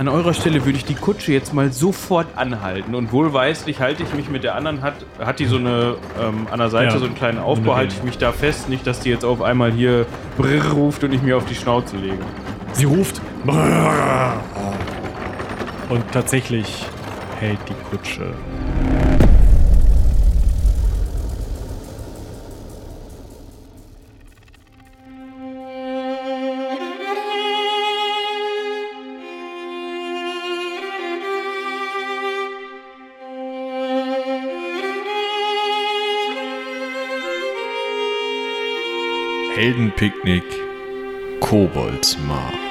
An eurer Stelle würde ich die Kutsche jetzt mal sofort anhalten und wohlweislich halte ich mich mit der anderen, hat, hat die so eine, ähm, an der Seite Ja. so einen kleinen Aufbau, halte ich mich da fest, nicht, dass die jetzt auf einmal hier brrr ruft und ich mir auf die Schnauze lege. Sie ruft. Und tatsächlich hält die Kutsche. Heldenpicknick Koboldsmar.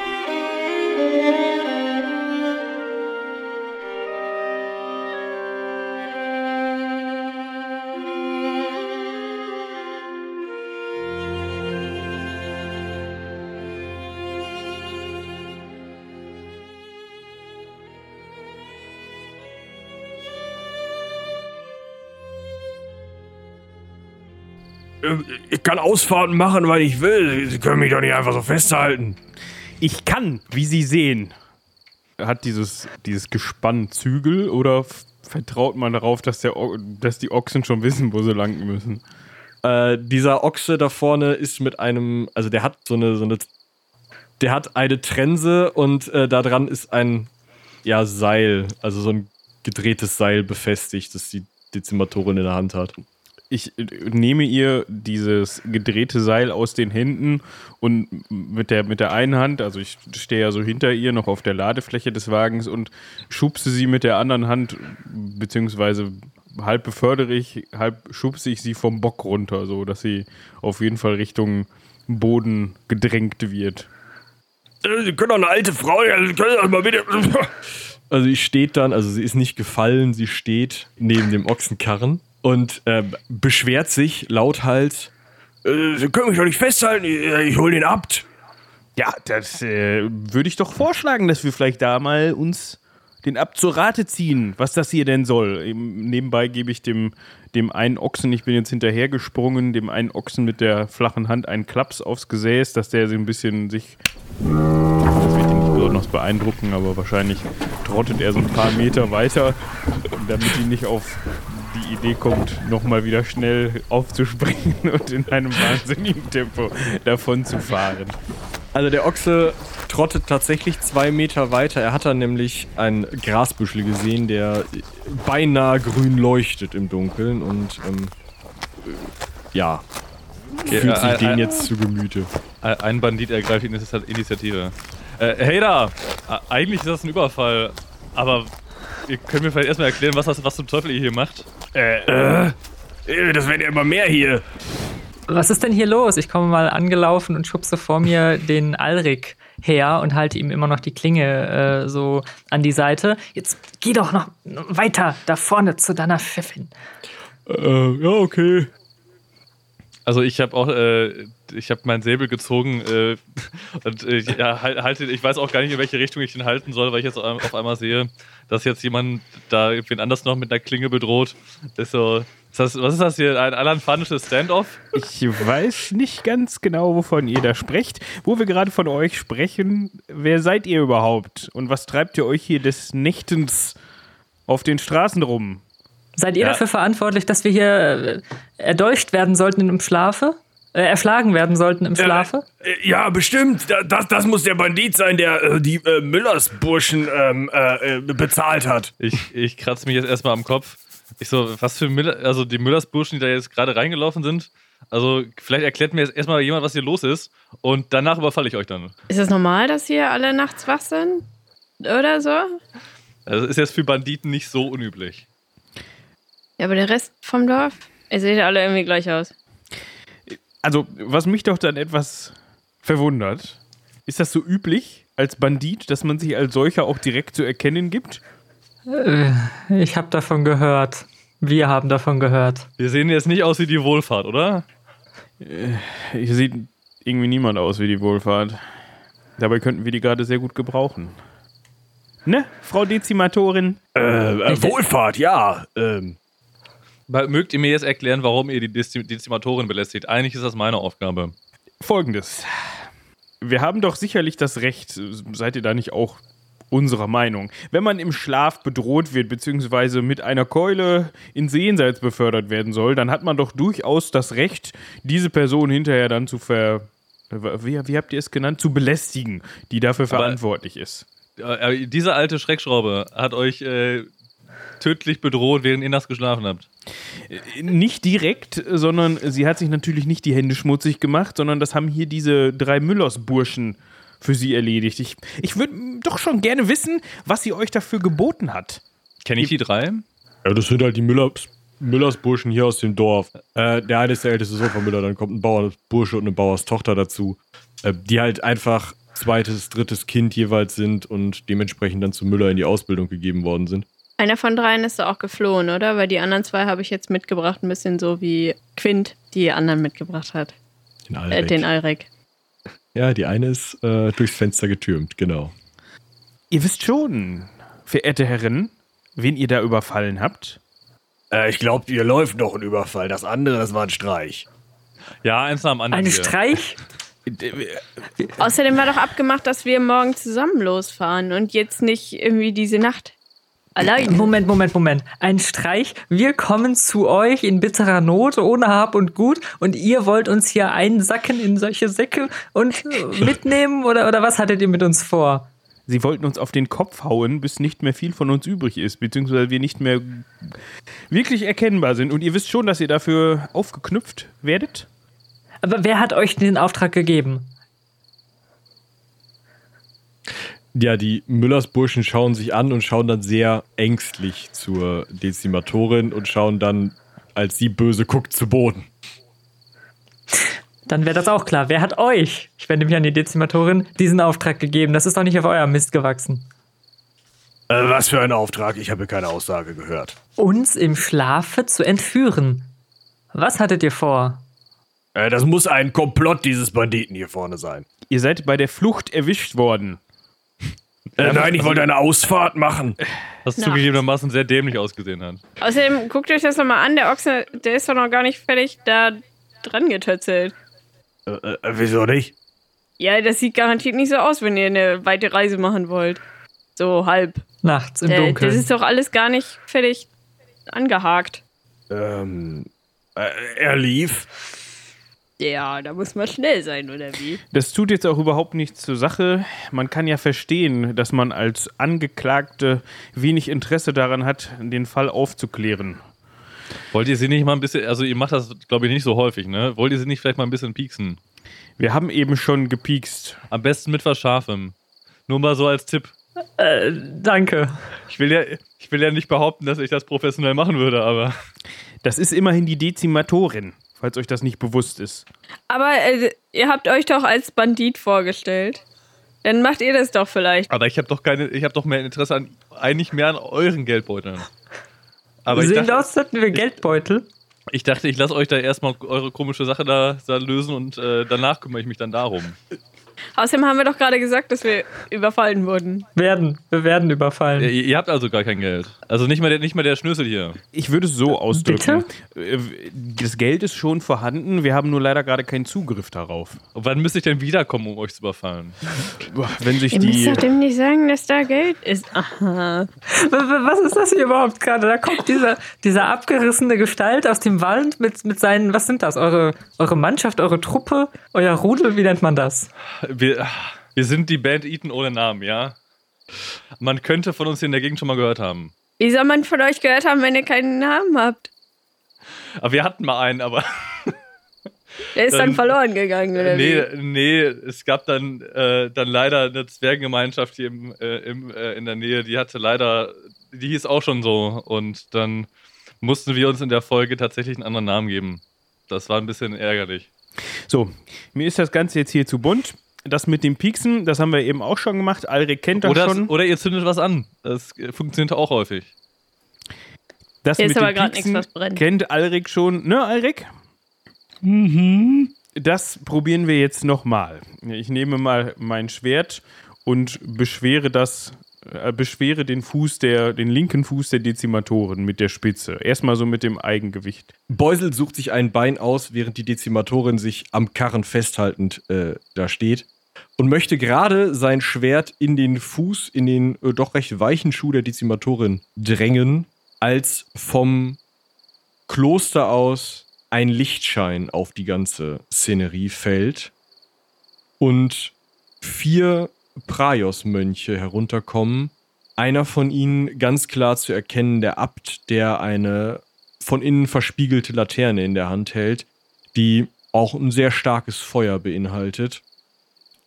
Kann Ausfahrten machen, weil ich will. Sie können mich doch nicht einfach so festhalten. Ich kann, wie Sie sehen. Hat dieses, dieses Gespann Zügel oder vertraut man darauf, dass, der, dass die Ochsen schon wissen, wo sie lang müssen? Äh, dieser Ochse da vorne ist mit einem, also der hat so eine, so eine, der hat eine Trense und äh, da dran ist ein, ja, Seil, also so ein gedrehtes Seil befestigt, das die Dezimatorin in der Hand hat. Ich äh, nehme ihr dieses gedrehte Seil aus den Händen und mit der, mit der einen Hand, also ich stehe ja so hinter ihr noch auf der Ladefläche des Wagens und schubse sie mit der anderen Hand, beziehungsweise halb befördere ich, halb schubse ich sie vom Bock runter, so dass sie auf jeden Fall Richtung Boden gedrängt wird. Äh, Sie können doch eine alte Frau, ja, Sie können doch mal bitte. Also sie steht dann, also sie ist nicht gefallen, sie steht neben dem Ochsenkarren und äh, beschwert sich lauthals. Äh, sie können mich doch nicht festhalten, ich, ich hol den Abt. Ja, das äh, würde ich doch vorschlagen, dass wir vielleicht da mal uns den Abt zur Rate ziehen, was das hier denn soll. Eben, nebenbei gebe ich dem, dem einen Ochsen, ich bin jetzt hinterhergesprungen, dem einen Ochsen mit der flachen Hand einen Klaps aufs Gesäß, dass der so ein bisschen sich. Das wird ihn nicht besonders beeindrucken, aber wahrscheinlich trottet er so ein paar Meter weiter, damit ihn nicht auf die Idee kommt, nochmal wieder schnell aufzuspringen und in einem wahnsinnigen Tempo davon zu fahren. Also der Ochse trottet tatsächlich zwei Meter weiter. Er hat dann nämlich einen Grasbüschel gesehen, der beinahe grün leuchtet im Dunkeln und ähm, äh, ja, fühlt sich äh, den äh, jetzt zu Gemüte. Ein Bandit ergreift die Initi- Initiative. Äh, hey da! Äh, Eigentlich ist das ein Überfall, aber ihr könnt mir vielleicht erstmal erklären, was, das, was zum Teufel ihr hier macht. Äh, das werden ja immer mehr hier. Was ist denn hier los? Ich komme mal angelaufen und schubse vor mir den Alrik her und halte ihm immer noch die Klinge äh, so an die Seite. Jetzt geh doch noch weiter da vorne zu deiner Pfeffin. Äh, ja, okay. Also ich habe auch, äh, ich habe meinen Säbel gezogen äh, und äh, ja, halt, halte, ich weiß auch gar nicht, in welche Richtung ich ihn halten soll, weil ich jetzt auf einmal sehe, dass jetzt jemand da wen anders noch mit einer Klinge bedroht. Ist so, ist das, was ist das hier? Ein alanfanisches Standoff? Ich weiß nicht ganz genau, wovon ihr da sprecht. Wo wir gerade von euch sprechen, wer seid ihr überhaupt? Und was treibt ihr euch hier des Nächtens auf den Straßen rum? Seid ihr Ja. dafür verantwortlich, dass wir hier äh, erdolcht werden sollten im Schlafe? Äh, erschlagen werden sollten im Schlafe? Äh, Ja, bestimmt. Da- Das, das muss der Bandit sein, der äh, die äh, Müllersburschen ähm, äh, äh, bezahlt hat. Ich, ich kratze mich jetzt erstmal am Kopf. Ich so, was für Müller, also die Müllersburschen, die da jetzt gerade reingelaufen sind. Also, vielleicht erklärt mir jetzt erstmal jemand, was hier los ist. Und danach überfalle ich euch dann. Ist es normal, dass hier alle nachts wach sind? Oder so? Also, ist jetzt für Banditen nicht so unüblich. Ja, aber der Rest vom Dorf? Ihr seht alle irgendwie gleich aus. Also, was mich doch dann etwas verwundert, ist das so üblich als Bandit, dass man sich als solcher auch direkt zu erkennen gibt? Äh, ich habe davon gehört. Wir haben davon gehört. Wir sehen jetzt nicht aus wie die Wohlfahrt, oder? Hier sieht irgendwie niemand aus wie die Wohlfahrt. Dabei könnten wir die gerade sehr gut gebrauchen. Ne, Frau Dezimatorin? Äh, äh, Wohlfahrt, ja. Ähm, Mögt ihr mir jetzt erklären, warum ihr die Dezi- Dezimatorin belästigt? Eigentlich ist das meine Aufgabe. Folgendes. Wir haben doch sicherlich das Recht, seid ihr da nicht auch unserer Meinung. Wenn man im Schlaf bedroht wird, beziehungsweise mit einer Keule ins Jenseits befördert werden soll, dann hat man doch durchaus das Recht, diese Person hinterher dann zu ver. Wie, wie habt ihr es genannt? Zu belästigen, die dafür Aber- verantwortlich ist. Äh, diese alte Schreckschraube hat euch äh, tödlich bedroht, während ihr nachts geschlafen habt. Nicht direkt, sondern sie hat sich natürlich nicht die Hände schmutzig gemacht, sondern das haben hier diese drei Müllers-Burschen für sie erledigt. Ich, ich würde doch schon gerne wissen, was sie euch dafür geboten hat. Kenne ich die drei? Ja, das sind halt die Müllers, Müllersburschen hier aus dem Dorf. Äh, der eine ist der älteste Sohn von Müller, dann kommt ein Bauersbursche und eine Bauerstochter dazu, äh, die halt einfach zweites, drittes Kind jeweils sind und dementsprechend dann zu Müller in die Ausbildung gegeben worden sind. Einer von dreien ist auch geflohen, oder? Weil die anderen zwei habe ich jetzt mitgebracht, ein bisschen so wie Quint die anderen mitgebracht hat. Den Äh, Alrik. den Alrik. ja, die eine ist äh, durchs Fenster getürmt, genau. Ihr wisst schon, verehrte Herren, wen ihr da überfallen habt. Äh, ich glaube, ihr läuft noch ein Überfall. Das andere, das war ein Streich. Ja, eins nach dem anderen. Ein hier. Streich? Außerdem war doch abgemacht, dass wir morgen zusammen losfahren und jetzt nicht irgendwie diese Nacht allein. Moment, Moment, Moment. Ein Streich. Wir kommen zu euch in bitterer Not, ohne Hab und Gut, und ihr wollt uns hier einsacken in solche Säcke und äh, mitnehmen? Oder, oder was hattet ihr mit uns vor? Sie wollten uns auf den Kopf hauen, bis nicht mehr viel von uns übrig ist, beziehungsweise wir nicht mehr wirklich erkennbar sind. Und ihr wisst schon, dass ihr dafür aufgeknüpft werdet? Aber wer hat euch den Auftrag gegeben? Ja, die Müllersburschen schauen sich an und schauen dann sehr ängstlich zur Dezimatorin und schauen dann, als sie böse guckt, zu Boden. Dann wäre das auch klar. Wer hat euch, ich wende mich an die Dezimatorin, diesen Auftrag gegeben? Das ist doch nicht auf euer Mist gewachsen. Äh, was für ein Auftrag? Ich habe keine Aussage gehört. Uns im Schlafe zu entführen. Was hattet ihr vor? Äh, das muss ein Komplott dieses Banditen hier vorne sein. Ihr seid bei der Flucht erwischt worden. Äh, nein, ich wollte eine Ausfahrt machen. Was Na. zugegebenermaßen sehr dämlich ausgesehen hat. Außerdem, guckt euch das nochmal an, der Ochse, der ist doch noch gar nicht fertig da dran getötzelt. Äh, äh, wieso nicht? Ja, das sieht garantiert nicht so aus, wenn ihr eine weite Reise machen wollt. So halb. Nachts im Äh, Dunkeln. das ist doch alles gar nicht fertig angehakt. Ähm, äh, er lief. Ja, da muss man schnell sein, oder wie? Das tut jetzt auch überhaupt nichts zur Sache. Man kann ja verstehen, dass man als Angeklagte wenig Interesse daran hat, den Fall aufzuklären. Wollt ihr sie nicht mal ein bisschen, also ihr macht das, glaube ich, nicht so häufig, ne? Wollt ihr sie nicht vielleicht mal ein bisschen pieksen? Wir haben eben schon gepiekst. Am besten mit was Scharfem. Nur mal so als Tipp. äh, danke. Ich will ja, ich will ja nicht behaupten, dass ich das professionell machen würde, aber. Das ist immerhin die Dezimatorin, falls euch das nicht bewusst ist. Aber äh, ihr habt euch doch als Bandit vorgestellt. Dann macht ihr das doch vielleicht. Aber ich habe doch keine, ich habe doch mehr Interesse an, eigentlich mehr an euren Geldbeuteln. Aber ich Sehen dachte, aus, hatten wir Geldbeutel. ich dachte, ich lasse euch da erstmal eure komische Sache da, da lösen und äh, danach kümmere ich mich dann darum. Außerdem haben wir doch gerade gesagt, dass wir überfallen wurden. Werden. Wir werden überfallen. Ihr, ihr habt also gar kein Geld. Also nicht mal der, nicht mal der Schnüssel hier. Ich würde es so ausdrücken. Äh, Das Geld ist schon vorhanden, wir haben nur leider gerade keinen Zugriff darauf. Und wann müsste ich denn wiederkommen, um euch zu überfallen? Wenn sich Ihr müsst die. doch dem nicht sagen, dass da Geld ist. Aha. Was ist das hier überhaupt gerade? Da kommt dieser, dieser abgerissene Gestalt aus dem Wald mit, mit seinen, was sind das? Eure, eure Mannschaft, eure Truppe, euer Rudel, wie nennt man das? Wir, wir sind die Band Eaton ohne Namen, ja? Man könnte von uns hier in der Gegend schon mal gehört haben. Wie soll man von euch gehört haben, wenn ihr keinen Namen habt? Aber wir hatten mal einen, aber Der ist dann, Dann- verloren gegangen, oder nee, wie? nee, es gab dann, äh, dann leider eine Zwergengemeinschaft hier im, äh, im, äh, in der Nähe, die hatte leider, die hieß auch schon so und dann mussten wir uns in der Folge tatsächlich einen anderen Namen geben. Das war ein bisschen ärgerlich. So, mir ist das Ganze jetzt hier zu bunt. Das mit dem Pieksen, das haben wir eben auch schon gemacht. Alrik kennt das Oder, schon. oder ihr zündet was an. Das äh, funktioniert auch häufig. Das Hier ist mit aber dem grad Pieksen nichts, was brennt. Kennt Alrik schon, ne, Alrik? Mhm. Das probieren wir jetzt nochmal. Ich nehme mal mein Schwert und beschwere das, äh, beschwere den Fuß der, den linken Fuß der Dezimatoren mit der Spitze. Erstmal so mit dem Eigengewicht. Beusel sucht sich ein Bein aus, während die Dezimatorin sich am Karren festhaltend äh, da steht und möchte gerade sein Schwert in den Fuß, in den äh, doch recht weichen Schuh der Dezimatorin drängen, als vom Kloster aus ein Lichtschein auf die ganze Szenerie fällt und vier Praios-Mönche herunterkommen. Einer von ihnen ganz klar zu erkennen, der Abt, der eine von innen verspiegelte Laterne in der Hand hält, die auch ein sehr starkes Feuer beinhaltet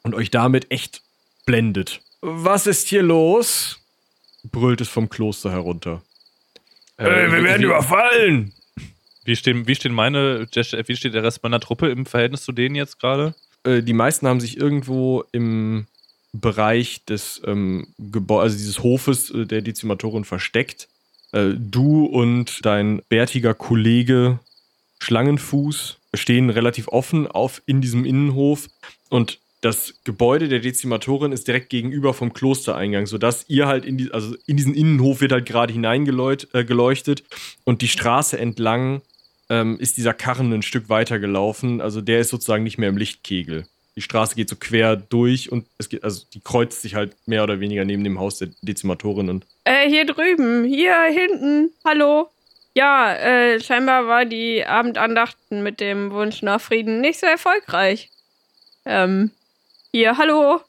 und euch damit echt blendet. Was ist hier los? brüllt es vom Kloster herunter. Äh, wir werden wie, überfallen! wie, stehen, wie, stehen meine, wie steht der Rest meiner Truppe im Verhältnis zu denen jetzt gerade? Äh, die meisten haben sich irgendwo im Bereich des ähm, Gebäudes, also dieses Hofes äh, der Dezimatorin versteckt. Äh, du und dein bärtiger Kollege Schlangenfuß stehen relativ offen auf in diesem Innenhof und das Gebäude der Dezimatorin ist direkt gegenüber vom Klostereingang, sodass ihr halt in die, also in diesen Innenhof wird halt gerade hineingeleuchtet äh, und die Straße entlang ähm, ist dieser Karren ein Stück weiter gelaufen. Also der ist sozusagen nicht mehr im Lichtkegel. Die Straße geht so quer durch und es geht, also die kreuzt sich halt mehr oder weniger neben dem Haus der Dezimatorin und Äh, hier drüben, hier hinten. Hallo. Ja, äh, scheinbar war die Abendandachten mit dem Wunsch nach Frieden nicht so erfolgreich. Ähm, hier, hallo.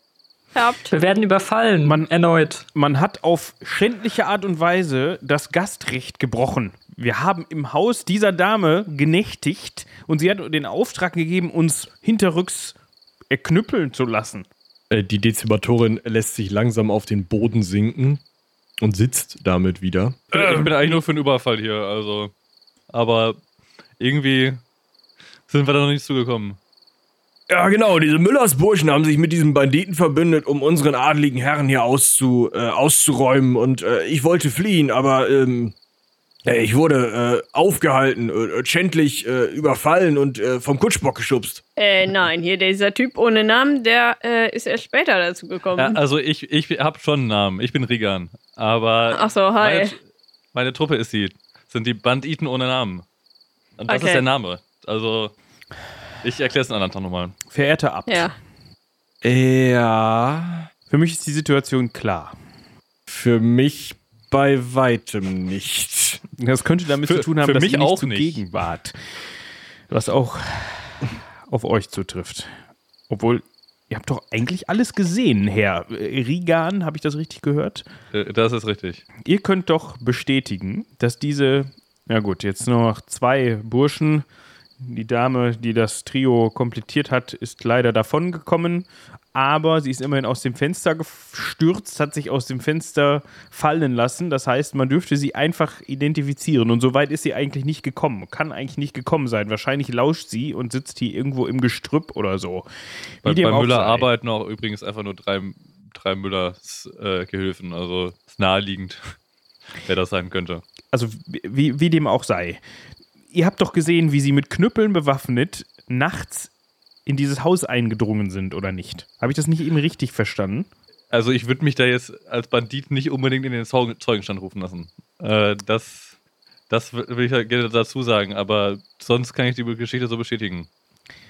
Habt. Wir werden überfallen. Man- erneut. Man hat auf schändliche Art und Weise das Gastrecht gebrochen. Wir haben im Haus dieser Dame genächtigt und sie hat den Auftrag gegeben, uns hinterrücks erknüppeln zu lassen. äh, die Dezimatorin lässt sich langsam auf den Boden sinken und sitzt damit wieder. Ich bin, ich bin eigentlich nur für einen Überfall hier, also. Aber irgendwie sind wir da noch nicht zugekommen. Ja, genau, diese Müllersburschen haben sich mit diesen Banditen verbündet, um unseren adligen Herren hier auszu, äh, auszuräumen. Und äh, ich wollte fliehen, aber ähm, äh, ich wurde äh, aufgehalten, äh, schändlich äh, überfallen und äh, vom Kutschbock geschubst. Äh, nein, hier dieser Typ ohne Namen, der äh, ist erst später dazu gekommen. Ja, also ich, ich habe schon einen Namen. Ich bin Rigan. Aber Ach so, hi. meine, meine Truppe ist die. Sind die Banditen ohne Namen. Und das Okay. ist der Name. Also, ich erkläre es einen anderen Tag nochmal. Verehrter Abt, Ja. Ja, für mich ist die Situation klar. für mich bei weitem nicht. Das könnte damit Für- zu tun haben, dass mich ihr nicht auch zugegen wart. Was auch auf euch zutrifft. Obwohl, ihr habt doch eigentlich alles gesehen, Herr Rigan, habe ich das richtig gehört? Äh, Das ist richtig. Ihr könnt doch bestätigen, dass diese, ja gut, jetzt nur noch zwei Burschen, die Dame, die das Trio komplettiert hat, ist leider davongekommen, aber sie ist immerhin aus dem Fenster gestürzt, hat sich aus dem Fenster fallen lassen. Das heißt, man dürfte sie einfach identifizieren. Und so weit ist sie eigentlich nicht gekommen. Kann eigentlich nicht gekommen sein. Wahrscheinlich lauscht sie und sitzt hier irgendwo im Gestrüpp oder so. Wie Bei, bei Müller sei. arbeiten auch übrigens einfach nur drei, drei Müllers äh, Gehilfen. Also ist naheliegend, wer das sein könnte. also wie, wie dem auch sei. Ihr habt doch gesehen, wie sie mit Knüppeln bewaffnet nachts in dieses Haus eingedrungen sind, oder nicht? Habe ich das nicht eben richtig verstanden? Also ich würde mich da jetzt als Bandit nicht unbedingt in den Zeugen- Zeugenstand rufen lassen. Äh, das das will ich gerne dazu sagen, aber sonst kann ich die Geschichte so bestätigen.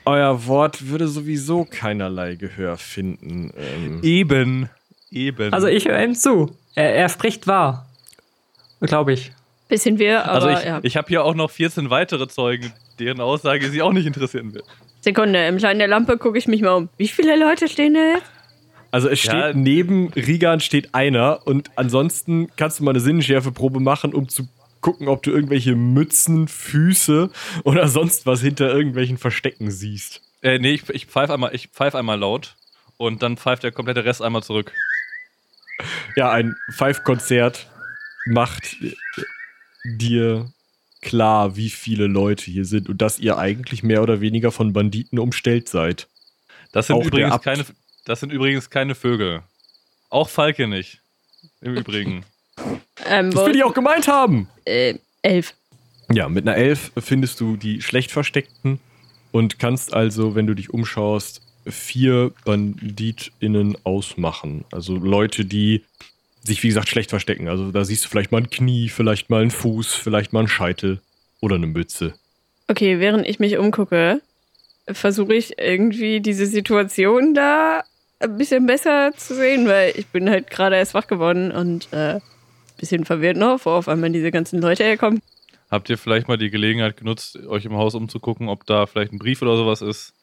Euer Wort würde sowieso keinerlei Gehör finden. Ähm, Eben. Eben. Also ich höre ihm zu. Er, er spricht wahr. Glaube ich. Bisschen wir, aber also ich, ja. ich habe hier auch noch 14 weitere Zeugen, deren Aussage sie auch nicht interessieren wird. Sekunde, im Schein der Lampe gucke ich mich mal um. Wie viele Leute stehen da jetzt? also es steht Ja. neben Rigan steht einer und ansonsten kannst du mal eine Sinnenschärfeprobe machen, um zu gucken, ob du irgendwelche Mützen, Füße oder sonst was hinter irgendwelchen Verstecken siehst. Äh, nee, ich, ich pfeife einmal, ich pfeif einmal laut und dann pfeift der komplette Rest einmal zurück. Ja, ein Five-Konzert macht dir klar, wie viele Leute hier sind und dass ihr eigentlich mehr oder weniger von Banditen umstellt seid. Das sind, Auch übrigens keine, das sind übrigens keine Vögel. Auch Falke nicht. Im Übrigen. Ähm, Das will ich auch gemeint haben. äh, elf. Ja, mit einer Elf findest du die schlecht versteckten und kannst also, wenn du dich umschaust, vier BanditInnen ausmachen. Also Leute, die sich, wie gesagt, schlecht verstecken. Also da siehst du vielleicht mal ein Knie, vielleicht mal einen Fuß, vielleicht mal einen Scheitel oder eine Mütze. Okay, während ich mich umgucke, versuche ich irgendwie diese Situation da ein bisschen besser zu sehen, weil ich bin halt gerade erst wach geworden und äh, ein bisschen verwirrt noch, wo auf einmal diese ganzen Leute herkommen. Habt ihr vielleicht mal die Gelegenheit genutzt, euch im Haus umzugucken, ob da vielleicht ein Brief oder sowas ist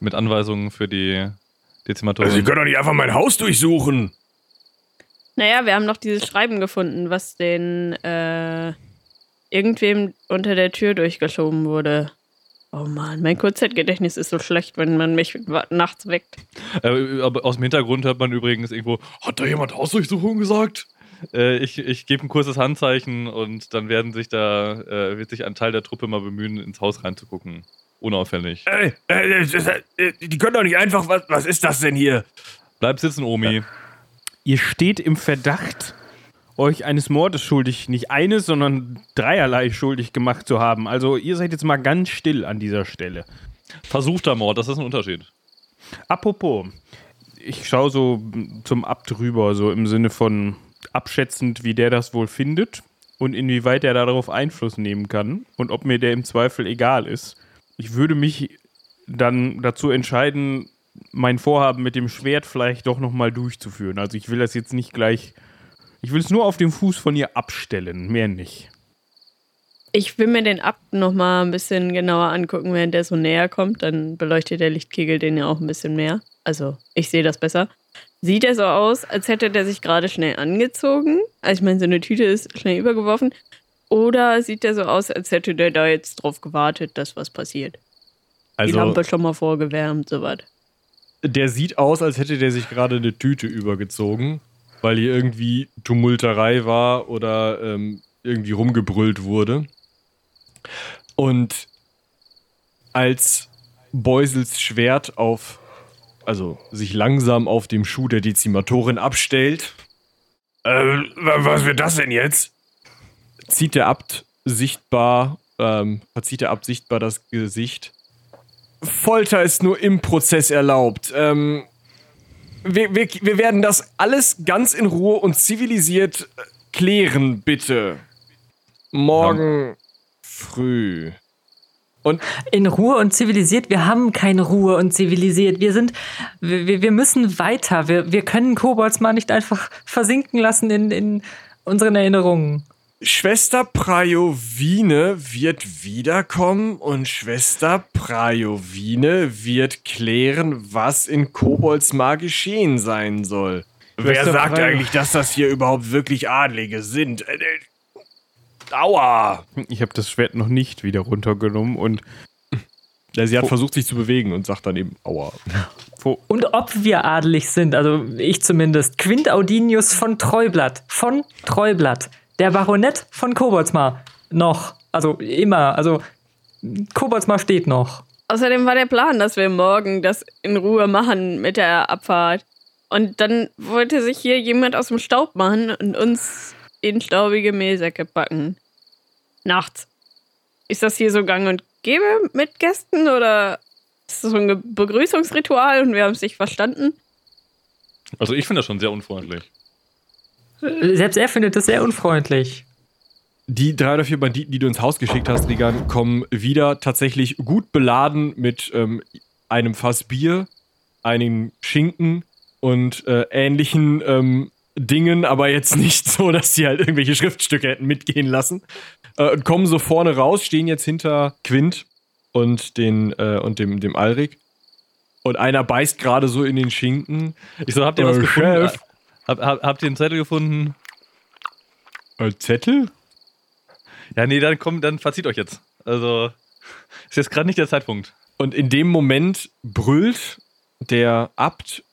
mit Anweisungen für die Dezimatoren? Also, Sie können doch nicht einfach mein Haus durchsuchen. Naja, wir haben noch dieses Schreiben gefunden, was den äh, irgendwem unter der Tür durchgeschoben wurde. Oh Mann, mein Kurzzeitgedächtnis ist so schlecht, wenn man mich nachts weckt. Äh, aber aus dem Hintergrund hört man übrigens irgendwo, hat da jemand Hausdurchsuchung gesagt? Äh, ich ich gebe ein kurzes Handzeichen und dann werden sich da, äh, wird sich ein Teil der Truppe mal bemühen, ins Haus reinzugucken. Unauffällig. Ey, äh, äh, die können doch nicht einfach. Was, was ist das denn hier? Bleib sitzen, Omi. Ihr steht im Verdacht, euch eines Mordes schuldig, nicht eines, sondern dreierlei schuldig gemacht zu haben. Also ihr seid jetzt mal ganz still an dieser Stelle. Versuchter Mord, das ist ein Unterschied. Apropos, ich schaue so zum Abt rüber, so im Sinne von abschätzend, wie der das wohl findet und inwieweit er darauf Einfluss nehmen kann und ob mir der im Zweifel egal ist. Ich würde mich dann dazu entscheiden, mein Vorhaben mit dem Schwert vielleicht doch nochmal durchzuführen. Also ich will das jetzt nicht gleich. Ich will es nur auf dem Fuß von ihr abstellen, mehr nicht. Ich will mir den Abt noch mal ein bisschen genauer angucken, während der so näher kommt. Dann beleuchtet der Lichtkegel den ja auch ein bisschen mehr. Also, ich sehe das besser. Sieht er so aus, als hätte der sich gerade schnell angezogen? Also, ich meine, so eine Tüte ist schnell übergeworfen. Oder sieht der so aus, als hätte der da jetzt drauf gewartet, dass was passiert? Die Also, Lampe schon mal vorgewärmt, sowas. Der sieht aus, als hätte der sich gerade eine Tüte übergezogen, weil hier irgendwie Tumulterei war oder ähm, irgendwie rumgebrüllt wurde. Und als Beusels Schwert auf, also sich langsam auf dem Schuh der Dezimatorin abstellt, Äh, wa- was wird das denn jetzt? zieht der Abt sichtbar, ähm, verzieht der Abt sichtbar das Gesicht. Folter ist nur im Prozess erlaubt. Ähm, wir, wir, wir werden das alles ganz in Ruhe und zivilisiert äh, klären, bitte. Morgen früh. In Ruhe und zivilisiert. Wir haben keine Ruhe und zivilisiert. Wir sind, wir- wir müssen weiter. Wir, wir können Kobolds mal nicht einfach versinken lassen in, in unseren Erinnerungen. Schwester Prajovine wird wiederkommen und Schwester Prajovine wird klären, was in Kobolds mal geschehen sein soll. Wer Schwester sagt Freya. eigentlich, dass das hier überhaupt wirklich Adlige sind? Äh, äh, Aua! Ich habe das Schwert noch nicht wieder runtergenommen und Ja, sie hat versucht, sich zu bewegen und sagt dann eben, aua. Und ob wir adelig sind, also ich zumindest. Quint Audinius von Treublatt. Von Treublatt. Der Baronett von Koboldsmar. Noch. Also immer. Also Koboldsmar steht noch. Außerdem war der Plan, dass wir morgen das in Ruhe machen mit der Abfahrt. Und dann wollte sich hier jemand aus dem Staub machen und uns in staubige Mehlsäcke backen. Nachts. Ist das hier so gang und gäbe mit Gästen oder ist das so ein Begrüßungsritual und wir haben es nicht verstanden? Also ich finde das schon sehr unfreundlich. Selbst er findet das sehr unfreundlich. Die drei oder vier Banditen, die du ins Haus geschickt hast, Regan, kommen wieder tatsächlich gut beladen mit ähm, einem Fass Bier, einem Schinken und äh, ähnlichen ähm, Dingen, aber jetzt nicht so, dass sie halt irgendwelche Schriftstücke hätten mitgehen lassen. Äh, und kommen so vorne raus, stehen jetzt hinter Quint und, den, äh, und dem, dem Alrik. Und einer beißt gerade so in den Schinken. Ich so, habt ihr was Äh, gefunden? Chef. Hab, hab, habt ihr einen Zettel gefunden? Äh, Zettel? Ja, nee, dann komm, dann verzieht euch jetzt. Also, ist jetzt gerade nicht der Zeitpunkt. Und in dem Moment brüllt der Abt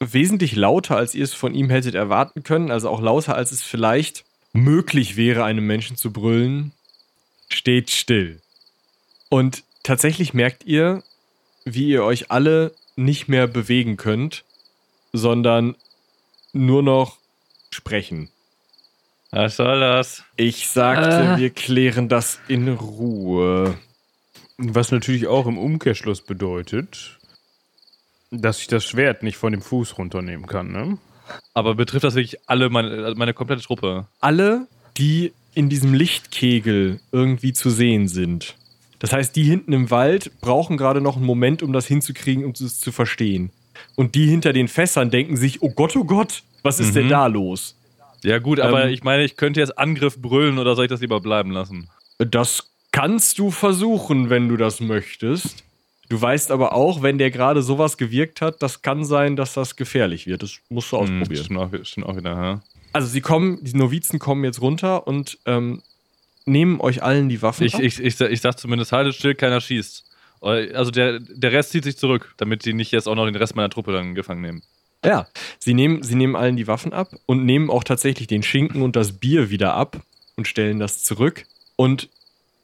wesentlich lauter, als ihr es von ihm hättet erwarten können, also auch lauter, als es vielleicht möglich wäre, einem Menschen zu brüllen. Steht still. Und tatsächlich merkt ihr, wie ihr euch alle nicht mehr bewegen könnt, sondern nur noch sprechen. Was soll das? Ich sagte, Äh. wir klären das in Ruhe. was natürlich auch im Umkehrschluss bedeutet, dass ich das Schwert nicht von dem Fuß runternehmen kann, ne? Aber betrifft das wirklich alle, meine, meine komplette Truppe? alle, die in diesem Lichtkegel irgendwie zu sehen sind. Das heißt, die hinten im Wald brauchen gerade noch einen Moment, um das hinzukriegen, um es zu verstehen. Und die hinter den Fässern denken sich, oh Gott, oh Gott, was ist Mhm. denn da los? Ja, gut, aber Ähm, ich meine, ich könnte jetzt Angriff brüllen oder soll ich das lieber bleiben lassen? Das kannst du versuchen, wenn du das möchtest. Du weißt aber auch, wenn der gerade sowas gewirkt hat, das kann sein, dass das gefährlich wird. Das musst du Hm, ausprobieren. stimmt, auch, stimmt auch wieder, ja. Also sie kommen, die Novizen kommen jetzt runter und ähm, nehmen euch allen die Waffen Ich, ab. ich, ich, sag- ich sag zumindest, haltet still, keiner schießt. Also der, der Rest zieht sich zurück, damit die nicht jetzt auch noch den Rest meiner Truppe dann gefangen nehmen. Ja, sie nehmen, sie nehmen allen die Waffen ab und nehmen auch tatsächlich den Schinken und das Bier wieder ab und stellen das zurück und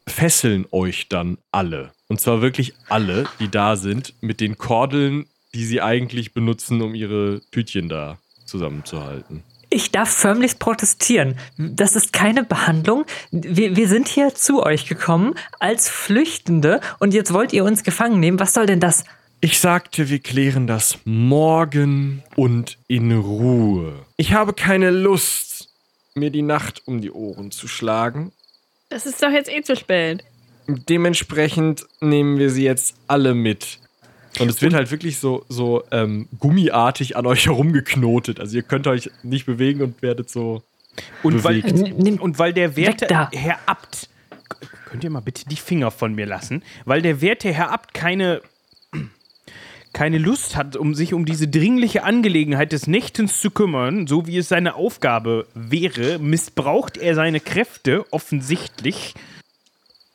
fesseln euch dann alle. Und zwar wirklich alle, die da sind, mit den Kordeln, die sie eigentlich benutzen, um ihre Tütchen da zusammenzuhalten. Ich darf förmlich protestieren. Das ist keine Behandlung. Wir, wir sind hier zu euch gekommen als Flüchtende und jetzt wollt ihr uns gefangen nehmen. Was soll denn das? Ich sagte, wir klären das morgen und in Ruhe. Ich habe keine Lust, mir die Nacht um die Ohren zu schlagen. Das ist doch jetzt eh zu spät. Dementsprechend nehmen wir sie jetzt alle mit. Und es wird halt wirklich so, so ähm, gummiartig an euch herumgeknotet. Also ihr könnt euch nicht bewegen und werdet so. Und weil, bewegt. Nimm- und weil der werte da. Herr Abt, könnt ihr mal bitte die Finger von mir lassen, weil der werte Herr Abt keine, keine Lust hat, um sich um diese dringliche Angelegenheit des Nächtens zu kümmern, so wie es seine Aufgabe wäre, missbraucht er seine Kräfte offensichtlich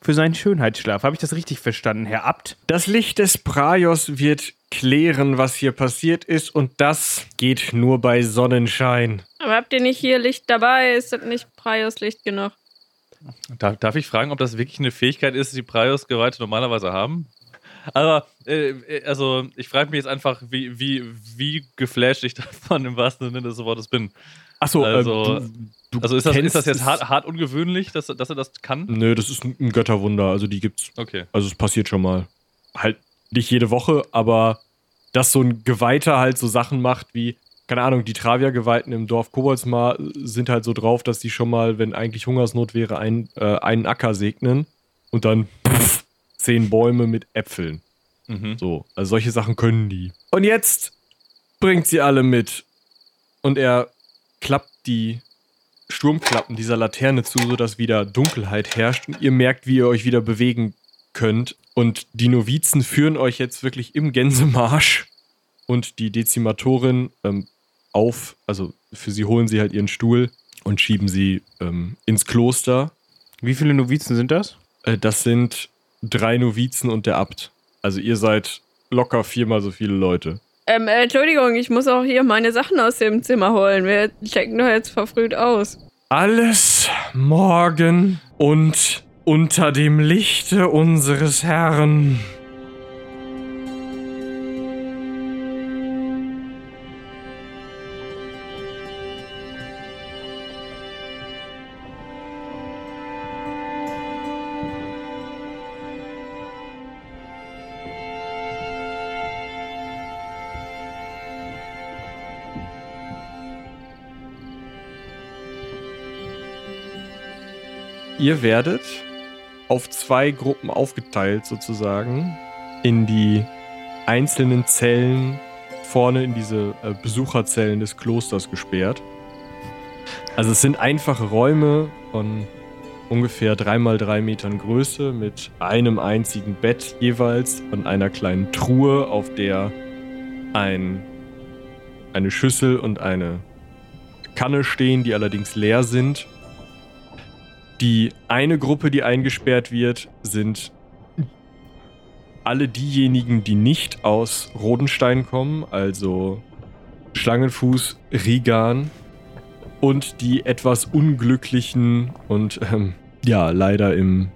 für seinen Schönheitsschlaf. Habe ich das richtig verstanden, Herr Abt? Das Licht des Praios wird klären, was hier passiert ist. Und das geht nur bei Sonnenschein. Aber habt ihr nicht hier Licht dabei? Ist das nicht Praios Licht genug? Darf, darf ich fragen, ob das wirklich eine Fähigkeit ist, die Prios-Geweihte normalerweise haben? Aber, äh, äh, also, ich frage mich jetzt einfach, wie, wie, wie geflasht ich davon im wahrsten Sinne des Wortes bin. Achso, Also- äh, du, du Also, ist das, ist das jetzt hart, hart ungewöhnlich, dass, dass er das kann? Nö, das ist ein Götterwunder. Also die gibt's. Okay. Also es passiert schon mal. Halt nicht jede Woche, aber dass so ein Geweihter halt so Sachen macht wie, keine Ahnung, die Travia-Geweihten im Dorf Koboldsmar sind halt so drauf, dass die schon mal, wenn eigentlich Hungersnot wäre, ein, äh, einen Acker segnen und dann pff, zehn Bäume mit Äpfeln. Mhm. So, also solche Sachen können die. Und jetzt bringt sie alle mit. Und er klappt die Sturmklappen dieser Laterne zu, sodass wieder Dunkelheit herrscht und ihr merkt, wie ihr euch wieder bewegen könnt. Und die Novizen führen euch jetzt wirklich im Gänsemarsch und die Dezimatorin ähm, auf, also für sie holen sie halt ihren Stuhl und schieben sie ähm, ins Kloster. Wie viele Novizen sind das? Äh, das sind drei Novizen und der Abt. Also ihr seid locker viermal so viele Leute. Ähm, äh, Entschuldigung, ich muss auch hier meine Sachen aus dem Zimmer holen. Wir checken doch jetzt verfrüht aus. Alles morgen und unter dem Lichte unseres Herrn. Ihr werdet auf zwei Gruppen aufgeteilt sozusagen in die einzelnen Zellen vorne in diese äh, Besucherzellen des Klosters gesperrt. Also es sind einfache Räume von ungefähr drei mal drei Metern Größe mit einem einzigen Bett jeweils und einer kleinen Truhe, auf der ein, eine Schüssel und eine Kanne stehen, die allerdings leer sind. Die eine Gruppe, die eingesperrt wird, sind alle diejenigen, die nicht aus Rodenstein kommen, also Schlangenfuß, Rigan und die etwas unglücklichen und ähm, ja, leider im,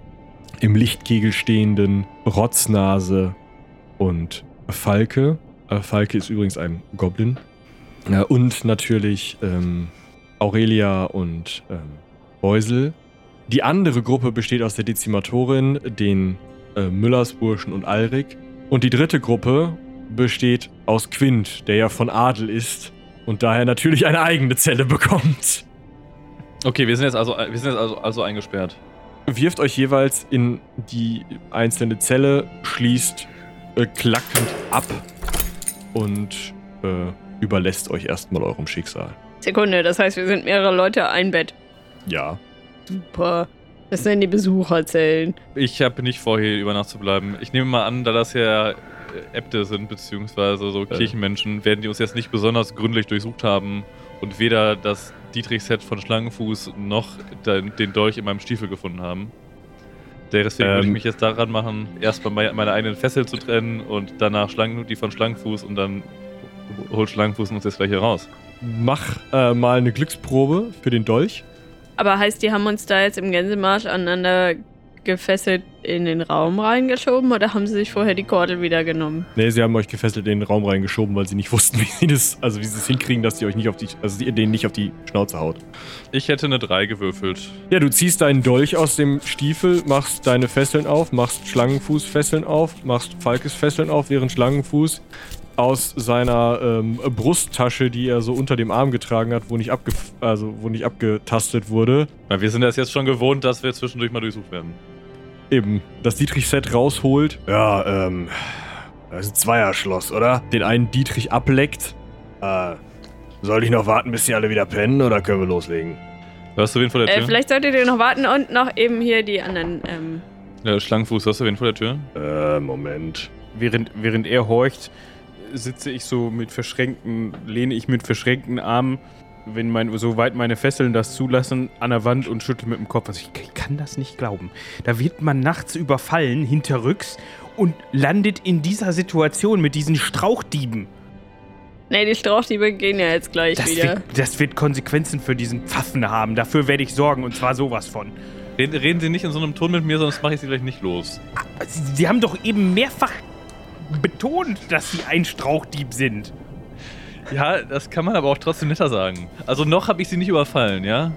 im Lichtkegel stehenden Rotznase und Falke. Äh, Falke ist übrigens ein Goblin. Ja, und natürlich ähm, Aurelia und ähm, Beusel. Die andere Gruppe besteht aus der Dezimatorin, den äh, Müllersburschen und Alrik. Und die dritte Gruppe besteht aus Quint, der ja von Adel ist und daher natürlich eine eigene Zelle bekommt. Okay, wir sind jetzt also, wir sind jetzt also, also eingesperrt. Wirft euch jeweils in die einzelne Zelle, schließt äh, klackend ab und äh, überlässt euch erstmal eurem Schicksal. Sekunde, das heißt, wir sind mehrere Leute, ein Bett. Ja. Super. Das sind die Besucherzellen. Ich habe nicht vor, hier über Nacht zu bleiben. Ich nehme mal an, da das ja äh, Äbte sind, beziehungsweise so Kirchenmenschen, werden die uns jetzt nicht besonders gründlich durchsucht haben und weder das Dietrich-Set von Schlangenfuß noch den, den Dolch in meinem Stiefel gefunden haben. Deswegen würde ich Ähm. mich jetzt daran machen, erstmal meine, meine eigenen Fesseln zu trennen und danach Schlangen, die von Schlangenfuß und dann holt Schlangenfuß uns jetzt gleich hier raus. Mach äh, mal eine Glücksprobe für den Dolch. Aber heißt, die haben uns da jetzt im Gänsemarsch aneinander gefesselt in den Raum reingeschoben oder haben sie sich vorher die Kordel wieder genommen? Ne, sie haben euch gefesselt in den Raum reingeschoben, weil sie nicht wussten, wie sie das, also wie sie es hinkriegen, dass sie euch nicht auf die, also ihr denen nicht auf die Schnauze haut. Ich hätte eine 3 gewürfelt. Ja, du ziehst deinen Dolch aus dem Stiefel, machst deine Fesseln auf, machst Schlangenfuß-Fesseln auf, machst Falkes-Fesseln auf, während Schlangenfuß aus seiner ähm, Brusttasche, die er so unter dem Arm getragen hat, wo nicht, abge also, wo nicht abgetastet wurde, Weil wir sind das jetzt schon gewohnt, dass wir zwischendurch mal durchsucht werden. eben das Dietrich-Set rausholt, Ja, ähm, das ist ein Zweierschloss, oder? den einen Dietrich ableckt. Äh, soll ich noch warten, bis die alle wieder pennen oder können wir loslegen? Hörst du wen vor der Äh, Tür? vielleicht solltet ihr noch warten und noch eben hier die anderen. Ähm, ja, Schlangenfuß, hörst du wen vor der Tür? Äh, Moment. Während, während er horcht, sitze ich so mit verschränkten, lehne ich mit verschränkten Armen, wenn mein, soweit meine Fesseln das zulassen, an der Wand und schüttle mit dem Kopf. Also ich, ich kann das nicht glauben. Da wird man nachts überfallen, hinterrücks, und landet in dieser Situation mit diesen Strauchdieben. ne, die Strauchdiebe gehen ja jetzt gleich Das wieder. wird, das wird Konsequenzen für diesen Pfaffen haben. Dafür werde ich sorgen und zwar sowas von. Reden, reden Sie nicht in so einem Ton mit mir, sonst mache ich Sie gleich nicht los. Sie, Sie haben doch eben mehrfach betont, dass Sie ein Strauchdieb sind. Ja, das kann man aber auch trotzdem netter sagen. Also noch habe ich Sie nicht überfallen, ja?